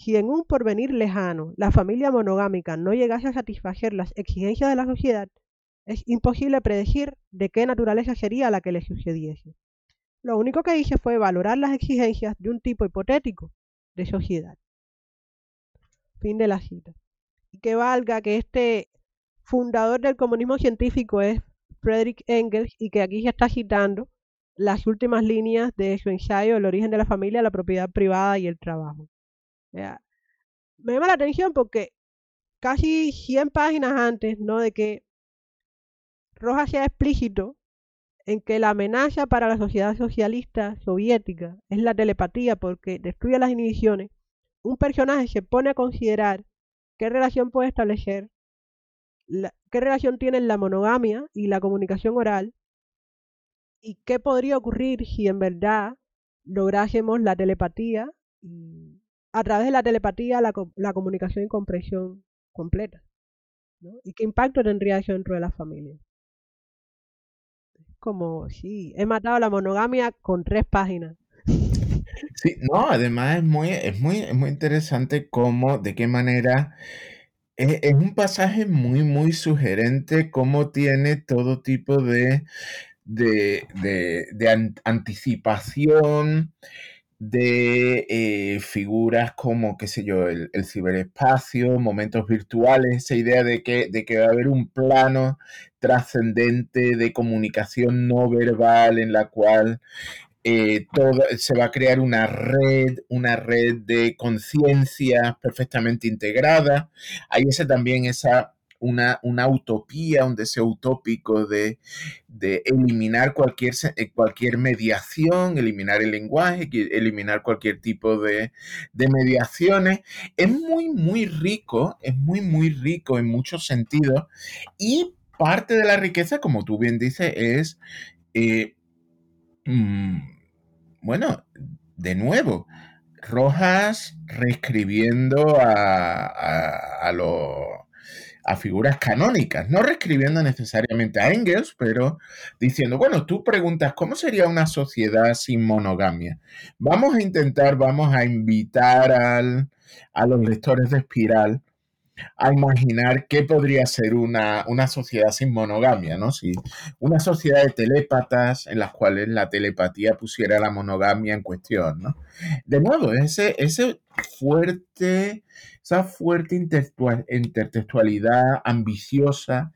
si en un porvenir lejano la familia monogámica no llegase a satisfacer las exigencias de la sociedad, es imposible predecir de qué naturaleza sería la que le sucediese. Lo único que hice fue valorar las exigencias de un tipo hipotético de sociedad. Fin de la cita. Y que valga que este fundador del comunismo científico es Friedrich Engels y que aquí se está citando las últimas líneas de su ensayo El origen de la familia, la propiedad privada y el trabajo. Me llama la atención porque casi 100 páginas antes, ¿no? De que Rojas sea explícito en que la amenaza para la sociedad socialista soviética es la telepatía porque destruye las inhibiciones, un personaje se pone a considerar qué relación puede establecer, qué relación tienen la monogamia y la comunicación oral y qué podría ocurrir si en verdad lográsemos la telepatía y a través de la telepatía la, la comunicación y comprensión completa. ¿Y qué impacto tendría eso dentro de la familia? como, sí, he matado la monogamia con tres páginas. Sí, no, además es muy, es muy, muy interesante cómo, de qué manera, es, un pasaje muy, muy sugerente, cómo tiene todo tipo de, de, de anticipación, de eh, figuras como, qué sé yo, el, ciberespacio, momentos virtuales, esa idea de que, de que va a haber un plano trascendente de comunicación no verbal en la cual eh, se va a crear una red, una red de conciencia perfectamente integrada. Hay ese también esa una, utopía, un deseo utópico de, eliminar cualquier, eh, cualquier mediación, eliminar el lenguaje, eliminar cualquier tipo de, mediaciones. Es muy, muy rico, es muy, muy rico en muchos sentidos y parte de la riqueza, como tú bien dices, es, eh, mm, bueno, de nuevo, Rojas reescribiendo a, a, a a figuras canónicas, no reescribiendo necesariamente a Engels, pero diciendo, bueno, tú preguntas, ¿cómo sería una sociedad sin monogamia? Vamos a intentar, vamos a invitar al, a los lectores de Espiral a imaginar qué podría ser una, una, sociedad sin monogamia, ¿no? Si una sociedad de telépatas en las cuales la telepatía pusiera la monogamia en cuestión, ¿no? De nuevo, ese, ese fuerte esa fuerte intertextualidad ambiciosa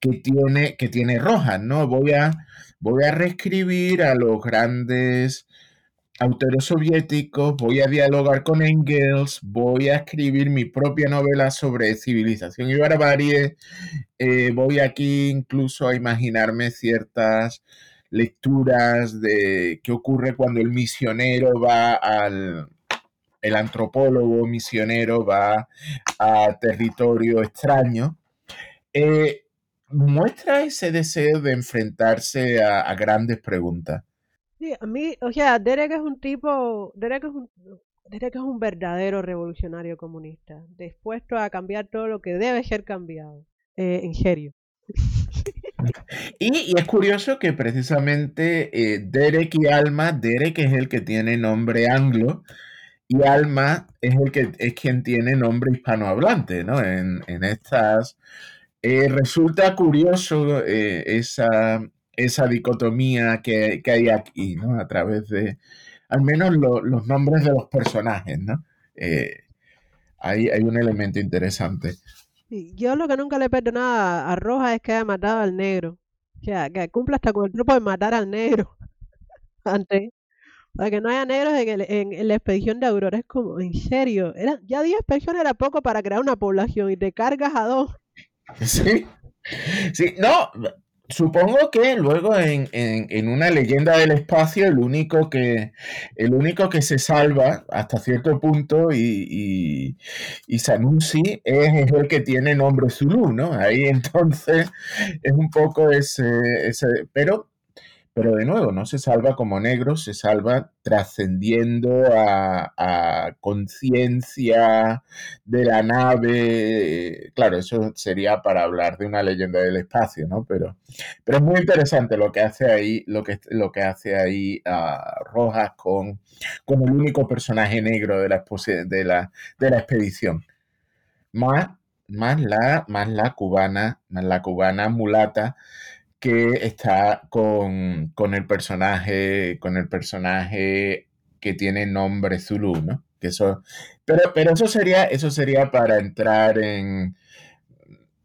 que tiene, que tiene Rojas, ¿no? Voy a, voy a reescribir a los grandes autores soviéticos, voy a dialogar con Engels, voy a escribir mi propia novela sobre civilización y barbarie, eh, voy aquí incluso a imaginarme ciertas lecturas de qué ocurre cuando el misionero va al, el antropólogo misionero va a territorio extraño, eh, muestra ese deseo de enfrentarse a, grandes preguntas. Sí, a mí, o sea, Derek es un tipo, Derek es un, Derek es un verdadero revolucionario comunista, dispuesto a cambiar todo lo que debe ser cambiado, eh, en serio. Y, es curioso que precisamente eh, Derek y Alma, Derek es el que tiene nombre anglo, y Alma es el que es quien tiene nombre hispanohablante, ¿no? En, estas eh, resulta curioso esa, esa dicotomía que, hay aquí, ¿no? A través de al menos los nombres de los personajes, ¿no? Eh, hay, hay un elemento interesante. yo lo que nunca le he perdonado a Roja es que haya matado al negro. O sea, que cumpla hasta con el truco de matar al negro. Antes, para que no haya negros en, la expedición de Aurora. Es como, en serio, era, ya 10 personas era poco para crear una población y te cargas a dos. Sí, sí, no, supongo que luego en, una leyenda del espacio el único que, el único que se salva hasta cierto punto y, y, y Sanusi es, el que tiene nombre Zulu, ¿no? Ahí entonces es un poco ese, ese pero pero de nuevo, no se salva como negro, se salva trascendiendo a, conciencia de la nave. Claro, eso sería para hablar de una leyenda del espacio, ¿no? Pero, pero es muy interesante lo que hace ahí, lo que, lo que hace ahí a Rojas con, el único personaje negro de la, de la, de la expedición. Más, más, la, más la cubana, más la cubana mulata que está con, el personaje, con el personaje que tiene nombre Zulu, ¿no? que eso, pero, pero eso sería, eso sería para entrar en,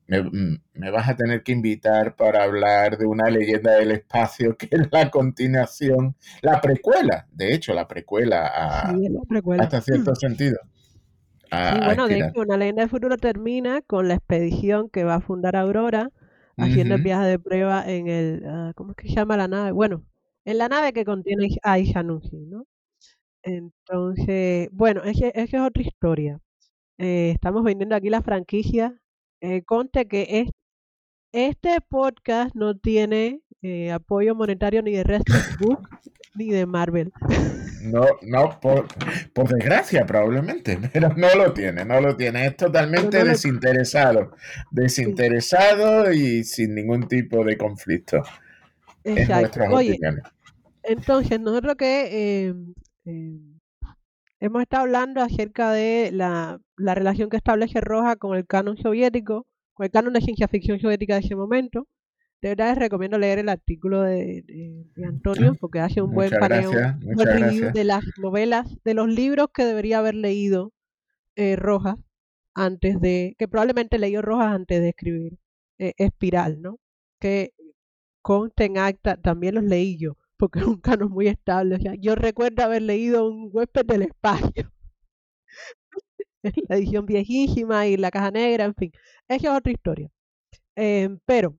me, vas a tener que invitar para hablar de una leyenda del espacio que es la continuación, la precuela, de hecho, la precuela, a, hasta cierto sentido. bueno, de hecho, una leyenda del futuro termina con la expedición que va a fundar Aurora, haciendo el viaje de prueba en el, ah, ¿cómo es que se llama la nave? Bueno, en la nave que contiene a Ishanushi, ¿no? Entonces, bueno, esa es otra historia. Eh, estamos vendiendo aquí la franquicia eh, conte que es, este podcast no tiene eh, apoyo monetario ni de Book ni de Marvel. No, no, por, desgracia probablemente, pero no lo tiene, no lo tiene. Es totalmente desinteresado, desinteresado y sin ningún tipo de conflicto. Exacto. Oye, entonces, nosotros que eh, eh Hemos estado hablando acerca de la, relación que establece Roja con el canon soviético, con el canon de ciencia ficción soviética de ese momento. De verdad les recomiendo leer el artículo de, Antonio porque hace un buen paneo, de las novelas, de los libros que debería haber leído eh, Rojas antes de, que probablemente leyó Rojas antes de escribir eh, Espiral, ¿no? Que conste en acta, también los leí yo porque es un canon muy estable. O sea, yo recuerdo haber leído un huésped del espacio. la edición viejísima y la caja negra, en fin. Esa es otra historia. Em, pero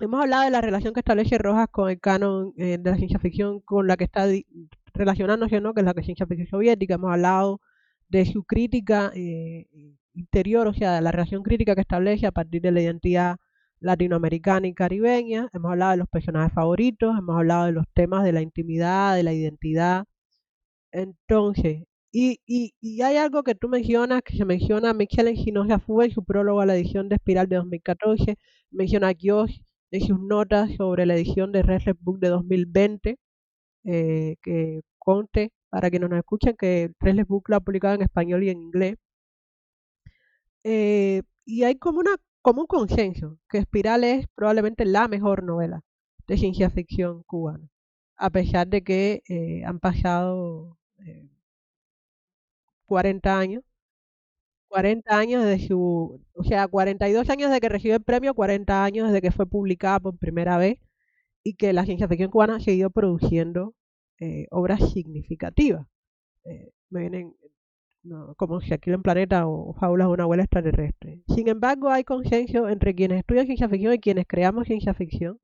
hemos hablado de la relación que establece Rojas con el canon eh, de la ciencia ficción con la que está relacionándose, ¿no? que es la ciencia ficción soviética. Hemos hablado de su crítica eh, interior, o sea, de la relación crítica que establece a partir de la identidad latinoamericana y caribeña, hemos hablado de los personajes favoritos, hemos hablado de los temas de la intimidad, de la identidad. Entonces, y, y, hay algo que tú mencionas, que se menciona Michel Enginosa Fue en su prólogo a la edición de Espiral de 2014, menciona a Josh en sus notas sobre la edición de Restless Book de 2020, eh, que conte para que no nos escuchen que Restless Book lo ha publicado en español y en inglés. Eh, y hay como una como un consenso que Espiral es probablemente la mejor novela de ciencia ficción cubana, a pesar de que eh, han pasado 40 eh, años. 40 años de su, o sea, 42 años de que recibió el premio, 40 años desde que fue publicada por primera vez y que la ciencia ficción cubana ha seguido produciendo eh, obras significativas. me vienen como si aquí en planeta o fábulas de una abuela extraterrestre. Sin embargo, hay consenso entre quienes estudian ciencia ficción y quienes creamos ciencia ficción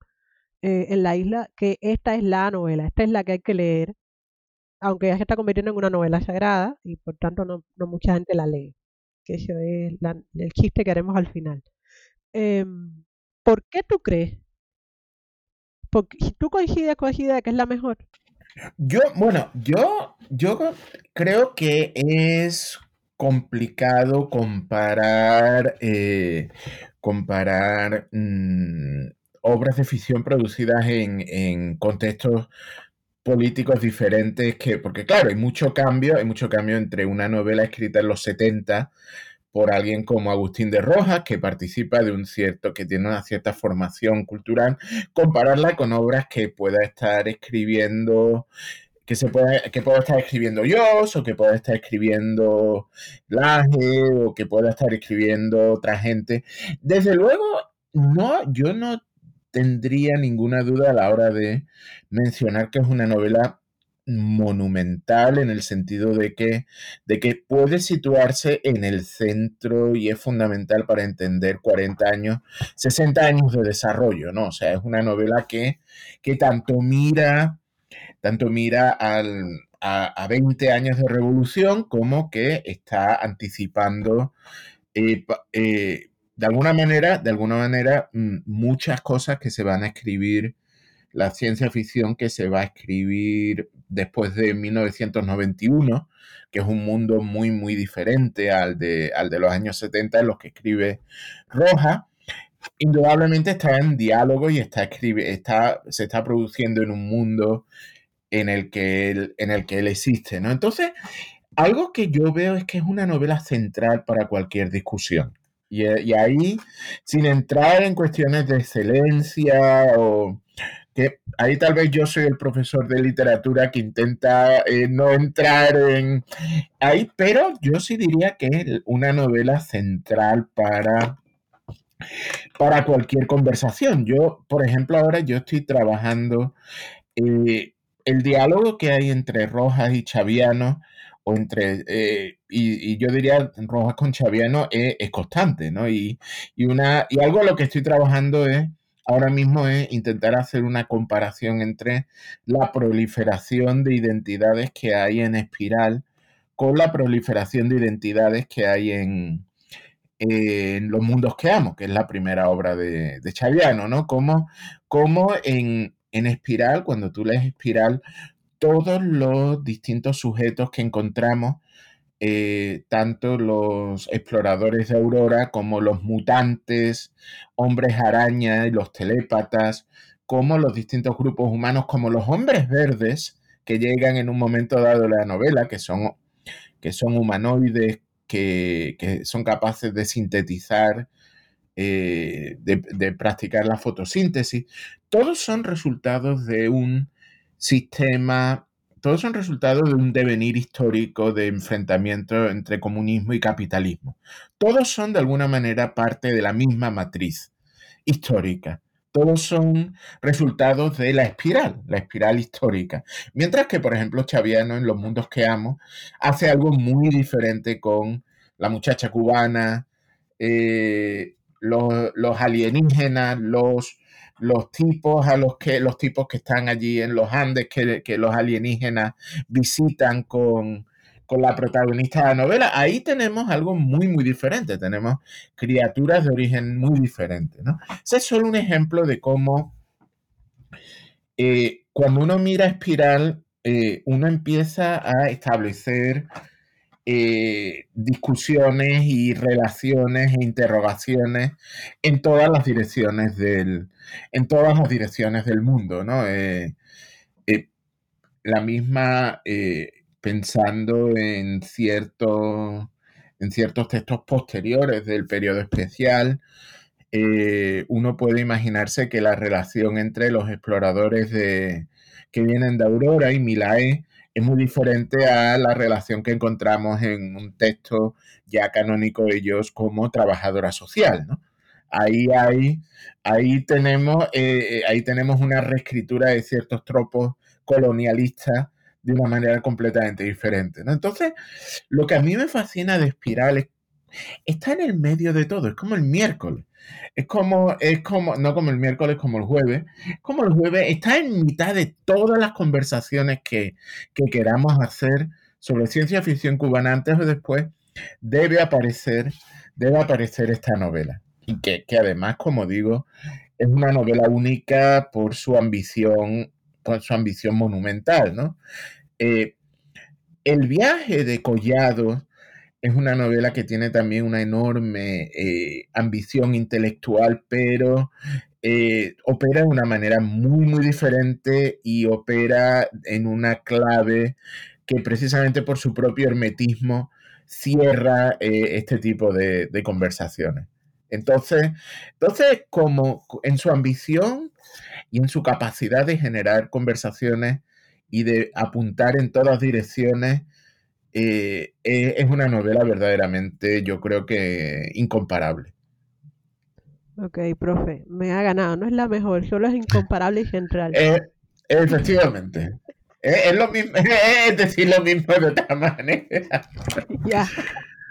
eh, en la isla que esta es la novela, esta es la que hay que leer, aunque ya se está convirtiendo en una novela sagrada y por tanto no, mucha gente la lee. Eso es el chiste que haremos al final. Em, ¿Por qué tú crees? Tú coincides con idea que es la mejor, yo, bueno, yo, yo creo que es complicado comparar, eh, comparar mm, obras de ficción producidas en, contextos políticos diferentes que, porque claro, hay mucho cambio, hay mucho cambio entre una novela escrita en los 70 por alguien como Agustín de Rojas, que participa de un cierto, que tiene una cierta formación cultural, compararla con obras que pueda estar escribiendo, que se pueda, que pueda estar escribiendo yo, o que pueda estar escribiendo Laje, o que pueda estar escribiendo otra gente. Desde luego, no, yo no tendría ninguna duda a la hora de mencionar que es una novela monumental en el sentido de que, de que puede situarse en el centro y es fundamental para entender 40 años, 60 años de desarrollo, ¿no? O sea, es una novela que, que tanto mira, tanto mira al, a, 20 años de revolución como que está anticipando eh, eh, de alguna manera, de alguna manera, mm, muchas cosas que se van a escribir la ciencia ficción que se va a escribir después de 1991, que es un mundo muy, muy diferente al de, al de los años 70 en los que escribe Roja. Indudablemente está en diálogo y está, escribe, está, se está produciendo en un mundo en el que él, en el que él existe, ¿no? Entonces, algo que yo veo es que es una novela central para cualquier discusión. Y, y ahí, sin entrar en cuestiones de excelencia o que ahí tal vez yo soy el profesor de literatura que intenta eh, no entrar en ahí, pero yo sí diría que es una novela central para, para cualquier conversación. Yo, por ejemplo, ahora yo estoy trabajando eh, el diálogo que hay entre Rojas y Chaviano entre, eh, y, yo diría Rojas con Chaviano es, constante, ¿no? Y, y, una, y algo a lo que estoy trabajando es ahora mismo es intentar hacer una comparación entre la proliferación de identidades que hay en espiral con la proliferación de identidades que hay en, en Los Mundos que Amo, que es la primera obra de, de Chaviano, ¿no? Como, como en, en espiral, cuando tú lees espiral, todos los distintos sujetos que encontramos eh, tanto los exploradores de Aurora como los mutantes, hombres araña y los telépatas, como los distintos grupos humanos, como los hombres verdes que llegan en un momento dado de la novela, que son, que son humanoides, que, son capaces de sintetizar, eh, de, de practicar la fotosíntesis, todos son resultados de un sistema todos son resultados de un devenir histórico de enfrentamiento entre comunismo y capitalismo. Todos son de alguna manera parte de la misma matriz histórica. Todos son resultados de la espiral, la espiral histórica. Mientras que, por ejemplo, Chaviano en Los Mundos que Amo hace algo muy diferente con la muchacha cubana, eh, los alienígenas, los los tipos a los que los tipos que están allí en los Andes que, los alienígenas visitan con, la protagonista de la novela, ahí tenemos algo muy, muy diferente. Tenemos criaturas de origen muy diferente. ¿no? Ese es solo un ejemplo de cómo eh, cuando uno mira espiral, eh, uno empieza a establecer eh, discusiones y relaciones e interrogaciones en todas las direcciones del, en todas las direcciones del mundo, ¿no? Eh, eh, la misma, pensando en, cierto, en ciertos textos posteriores del periodo especial, uno puede imaginarse que la relación entre los exploradores de, que vienen de Aurora y Milae es muy diferente a la relación que encontramos en un texto ya canónico de ellos como trabajadora social, ¿no? Ahí, hay, ahí, tenemos, eh, eh, ahí tenemos una reescritura de ciertos tropos colonialistas de una manera completamente diferente. ¿no? Entonces, lo que a mí me fascina de Espiral es está en el medio de todo, es como el miércoles. Es como, es como, no como el miércoles, como el jueves, como el jueves, está en mitad de todas las conversaciones que, queramos hacer sobre ciencia ficción cubana antes o después, debe aparecer, debe aparecer esta novela. Y que, además, como digo, es una novela única por su ambición, por su ambición monumental, ¿no? Eh, el viaje de Collado es una novela que tiene también una enorme eh, ambición intelectual, pero eh, opera de una manera muy, muy diferente y opera en una clave que precisamente por su propio hermetismo cierra eh, este tipo de, de, conversaciones. Entonces, entonces, como en su ambición y en su capacidad de generar conversaciones y de apuntar en todas direcciones, eh, eh, es una novela verdaderamente, yo creo que incomparable. Ok, profe, me ha ganado. No es la mejor, solo es incomparable y central. Eh, efectivamente. es, lo mismo, es decir lo mismo de otra manera. ya,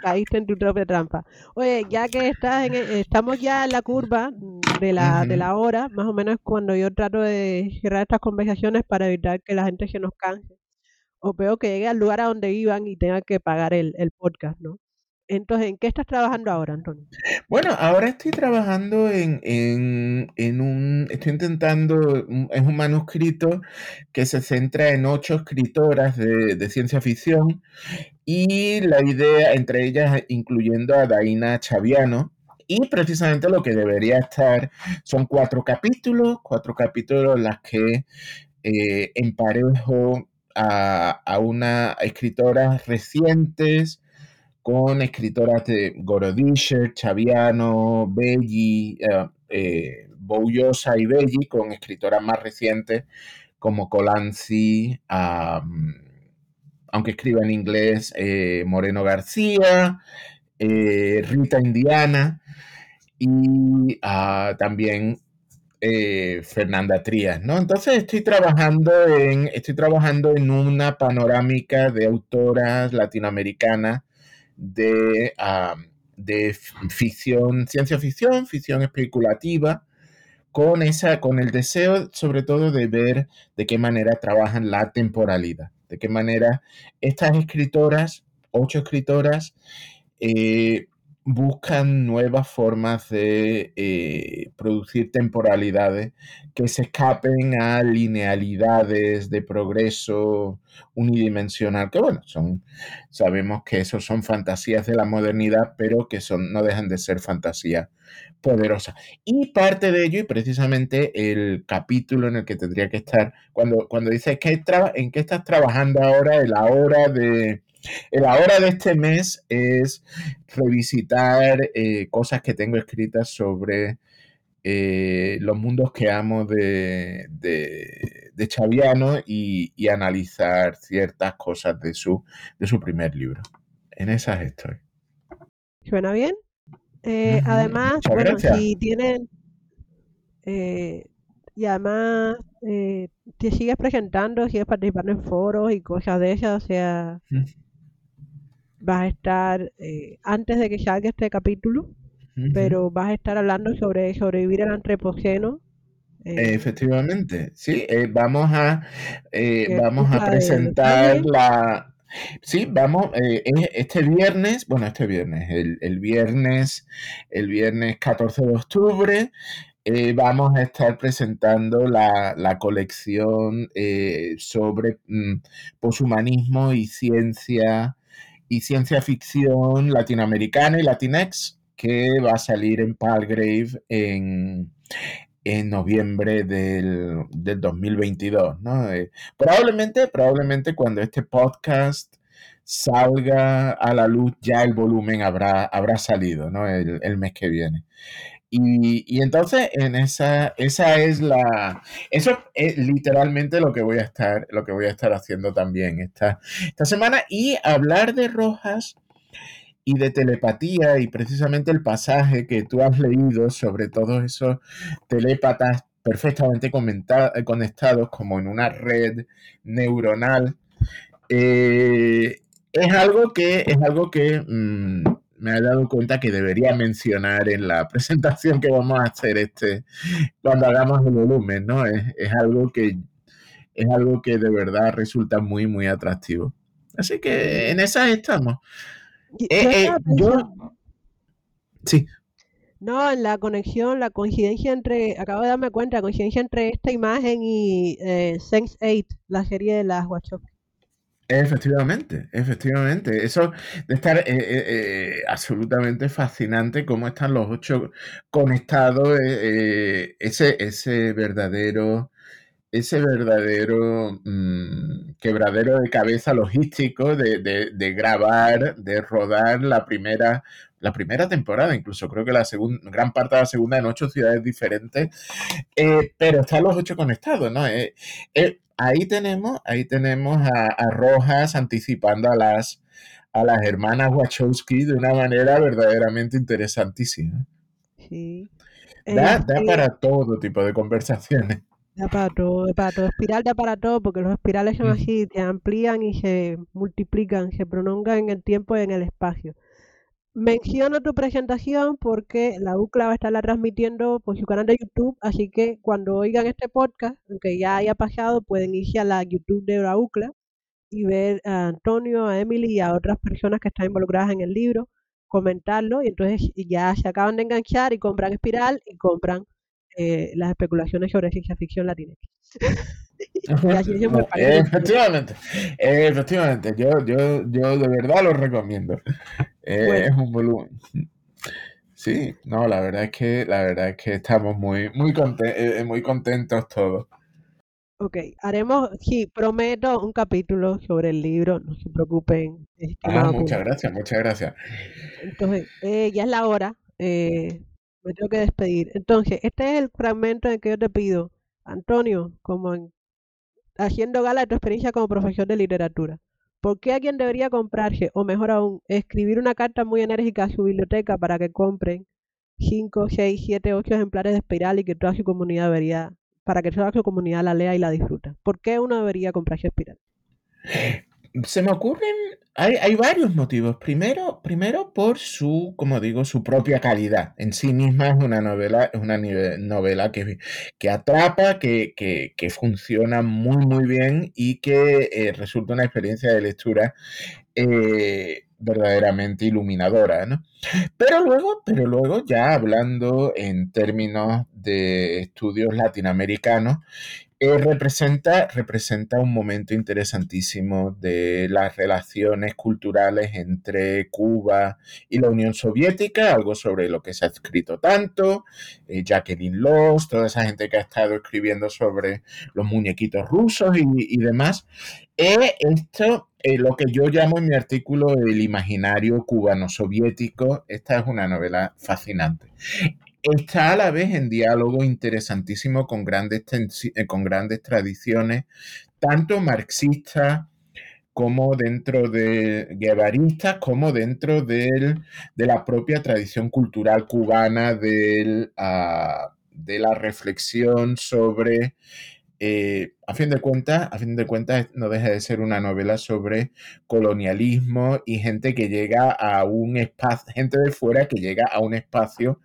caíste en tu propia trampa. Oye, ya que estás en, estamos ya en la curva de la, de la hora, más o menos cuando yo trato de cerrar estas conversaciones para evitar que la gente se nos canse o peor que llegue al lugar a donde iban y tengan que pagar el, podcast, ¿no? Entonces, ¿en qué estás trabajando ahora, Antonio? Bueno, ahora estoy trabajando en, en, un, estoy intentando, es un manuscrito que se centra en ocho escritoras de, de, ciencia ficción y la idea, entre ellas incluyendo a Daina Chaviano, y precisamente lo que debería estar son cuatro capítulos, cuatro capítulos en las que eh, emparejo a, una escritoras recientes, con escritoras de Gorodischer, Chaviano, Belli, eh, eh, Boullosa y Belli con escritoras más recientes como Colanzi, aunque escriba en inglés, eh, Moreno García, eh, Rita Indiana y ah, también eh, Fernanda Trías, ¿no? Entonces estoy trabajando en, estoy trabajando en una panorámica de autoras latinoamericanas de, de ficción, ciencia ficción, ficción especulativa, con, esa, con el deseo sobre todo de ver de qué manera trabajan la temporalidad, de qué manera estas escritoras, ocho escritoras, eh, buscan nuevas formas de eh, producir temporalidades que se escapen a linealidades de progreso unidimensional, que bueno, son, sabemos que esos son fantasías de la modernidad, pero que son, no dejan de ser fantasías poderosas. Y parte de ello, y precisamente el capítulo en el que tendría que estar, cuando, cuando dices que en qué estás trabajando ahora, en la hora de la hora de este mes es revisitar eh, cosas que tengo escritas sobre eh, los mundos que amo de, de, Chaviano y, analizar ciertas cosas de su, de su primer libro. En esas estoy. ¿Suena bien? Eh, además, bueno, si tienen... y además te sigues presentando, sigues participando en foros y cosas de esas, o sea, vas a estar, eh, antes de que salga este capítulo, pero vas a estar hablando sobre sobrevivir al antropoceno. Eh, Efectivamente, sí, eh, vamos a, vamos a presentar la... Sí, vamos, este viernes, bueno, este viernes, el, viernes, el viernes 14 de octubre, vamos a estar presentando la, la colección sobre mm, poshumanismo y ciencia y ciencia ficción latinoamericana y latinex que va a salir en Palgrave en, en noviembre del, 2022. ¿no? Eh, probablemente, probablemente cuando este podcast salga a la luz ya el volumen habrá, habrá salido ¿no? el, el mes que viene. Y, entonces en esa, esa es la, eso es literalmente lo que voy a estar, lo que voy a estar haciendo también esta, esta semana. Y hablar de Rojas y de telepatía y precisamente el pasaje que tú has leído sobre todos esos telépatas perfectamente conectados como en una red neuronal, eh, es algo que, es algo que mm, me he dado cuenta que debería mencionar en la presentación que vamos a hacer este cuando hagamos el volumen, ¿no? Es, algo que es algo que de verdad resulta muy, muy atractivo. Así que en esas estamos. Eh, eh, yo, sí. No, en la conexión, la coincidencia entre, acabo de darme cuenta, la coincidencia entre esta imagen y eh, Sense8, la serie de las Wachowski. Efectivamente, efectivamente. Eso de estar eh, eh, eh, absolutamente fascinante cómo están los ocho conectados, ese, ese verdadero, ese verdadero mm, quebradero de cabeza logístico de, grabar, de rodar la primera, la primera temporada, incluso creo que la segunda, gran parte de la segunda en ocho ciudades diferentes, pero están los ocho conectados, ¿no? Ahí tenemos, ahí tenemos a, Rojas anticipando a las, a las hermanas Wachowski de una manera verdaderamente interesantísima. Sí. Da, este para todo tipo de conversaciones. Da para todo, para todo. Espiral da para todo, porque los espirales son así, se amplían y se multiplican, se prolongan en el tiempo y en el espacio. Menciono tu presentación porque la UCLA va a estarla transmitiendo por su canal de YouTube, así que cuando oigan este podcast, aunque ya haya pasado, pueden irse a la YouTube de la UCLA y ver a Antonio, a Emily y a otras personas que están involucradas en el libro, comentarlo y entonces ya se acaban de enganchar y compran Espiral y compran eh, las especulaciones sobre ciencia ficción latina. efectivamente, efectivamente, yo, yo, yo de verdad lo recomiendo. Eh, es un volumen. Sí, no, la verdad es que la verdad es que estamos muy, muy, eh, muy contentos todos. Ok, haremos, sí, prometo un capítulo sobre el libro, no se preocupen. Ah, muchas gracias, muchas gracias. Entonces, ya es la hora. Me tengo que despedir. Entonces, este es el fragmento en que yo te pido, Antonio, como en- haciendo gala de tu experiencia como profesor de literatura. ¿Por qué alguien debería comprarse, o mejor aún, escribir una carta muy enérgica a su biblioteca para que compren 5, 6, 7, 8 ejemplares de Espiral y que toda su comunidad debería, para que toda su comunidad la lea y la disfruta? ¿Por qué uno debería comprarse Espiral? Se me ocurren, hay, hay varios motivos. Primero, primero por su, como digo, su propia calidad. En sí misma es una novela, es una novela que, que atrapa, que, que- que funciona muy, muy bien y que eh, resulta una experiencia de lectura eh, verdaderamente iluminadora, ¿no? Pero luego, pero luego, ya hablando en términos de estudios latinoamericanos, representa, representa un momento interesantísimo de las relaciones culturales entre Cuba y la Unión Soviética, algo sobre lo que se ha escrito tanto, eh, Jacqueline Loss, toda esa gente que ha estado escribiendo sobre los muñequitos rusos y, y demás. Eh, esto, lo que yo llamo en mi artículo el imaginario cubano-soviético, esta es una novela fascinante está a la vez en diálogo interesantísimo con grandes, eh, con grandes tradiciones, tanto marxistas como dentro de guevaristas, como dentro del- de la propia tradición cultural cubana del, ah, de la reflexión sobre, eh, a fin de cuentas, a fin de cuentas, no deja de ser una novela sobre colonialismo y gente que llega a un espacio, gente de fuera que llega a un espacio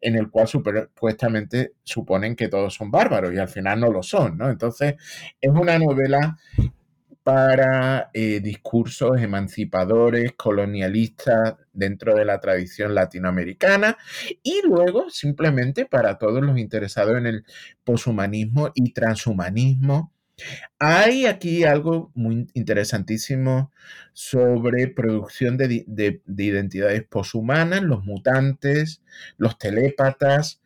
en el cual supuestamente suponen que todos son bárbaros y al final no lo son, ¿no? Entonces, es una novela para eh, discursos emancipadores, colonialistas dentro de la tradición latinoamericana y luego simplemente para todos los interesados en el poshumanismo y transhumanismo. Hay aquí algo muy interesantísimo sobre producción de, de identidades poshumanas, los mutantes, los telépatas.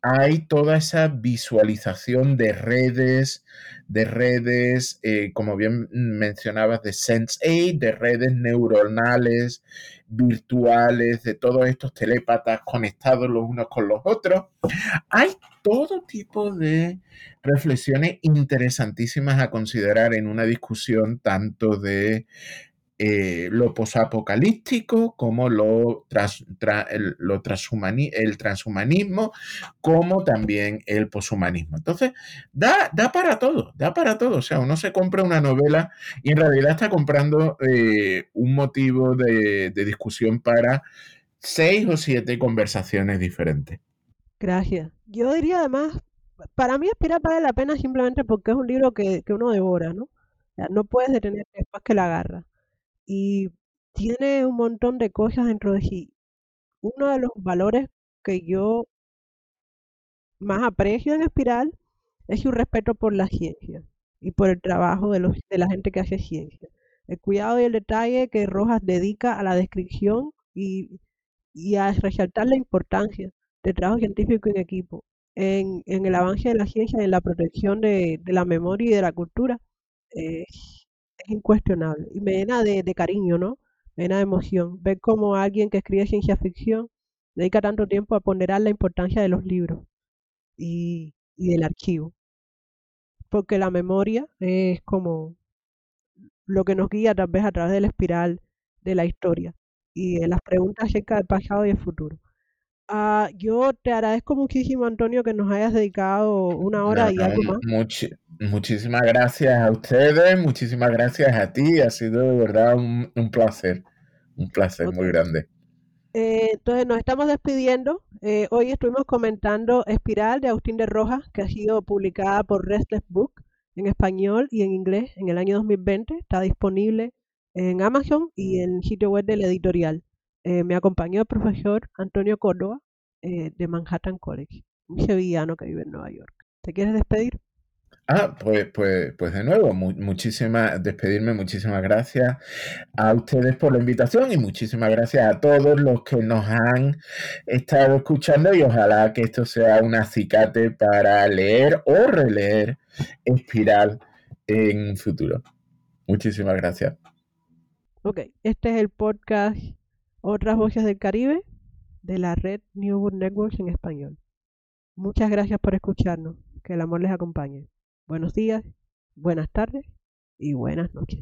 Hay toda esa visualización de redes, de redes, eh, como bien mencionabas, de Sense8, de redes neuronales, virtuales, de todos estos telépatas conectados los unos con los otros. Hay todo tipo de reflexiones interesantísimas a considerar en una discusión tanto de eh, lo posapocalíptico como lo, tras- tra- el, lo transhumani- el transhumanismo, como también el poshumanismo. Entonces, da, da para todo, da para todo. O sea, uno se compra una novela y en realidad está comprando eh, un motivo de, discusión para seis o siete conversaciones diferentes. Gracias. Yo diría además, para mí Espiral vale la pena simplemente porque es un libro que, que uno devora, ¿no? No puedes detenerte después que la agarras. Y tiene un montón de cosas dentro de sí. Uno de los valores que yo más aprecio en Espiral es su respeto por la ciencia y por el trabajo de, los, de la gente que hace ciencia. El cuidado y el detalle que Rojas dedica a la descripción y, y a resaltar la importancia del trabajo científico en equipo, en, en el avance de la ciencia en la protección de, de la memoria y de la cultura, incuestionable. Y me llena de, cariño, ¿no? Me llena de emoción. Ver cómo alguien que escribe ciencia ficción dedica tanto tiempo a ponderar la importancia de los libros y, y del archivo. Porque la memoria es como lo que nos guía tal vez a través de la espiral de la historia y de las preguntas acerca del pasado y el futuro. Ah, yo te agradezco muchísimo, Antonio, que nos hayas dedicado una hora y algo más. muchísimas gracias a ustedes, muchísimas gracias a ti. Ha sido de verdad un, un placer, un placer muy grande. Eh, entonces nos estamos despidiendo. Eh, hoy estuvimos comentando Espiral de Agustín de Rojas, que ha sido publicada por Restless Book en español y en inglés en el año 2020. Está disponible en Amazon y en el sitio web del editorial. Eh, me acompañó el profesor Antonio Córdoba eh, de Manhattan College, un sevillano que vive en Nueva York. ¿Te quieres despedir? Ah, pues, pues, pues de nuevo, mu- muchísimas, despedirme, muchísimas gracias a ustedes por la invitación y muchísimas gracias a todos los que nos han estado escuchando y ojalá que esto sea un acicate para leer o releer Espiral en un futuro. Muchísimas gracias. Ok, este es el podcast Otras Voces del Caribe. de la red New Networks en español. Muchas gracias por escucharnos. Que el amor les acompañe. Buenos días, buenas tardes y buenas noches.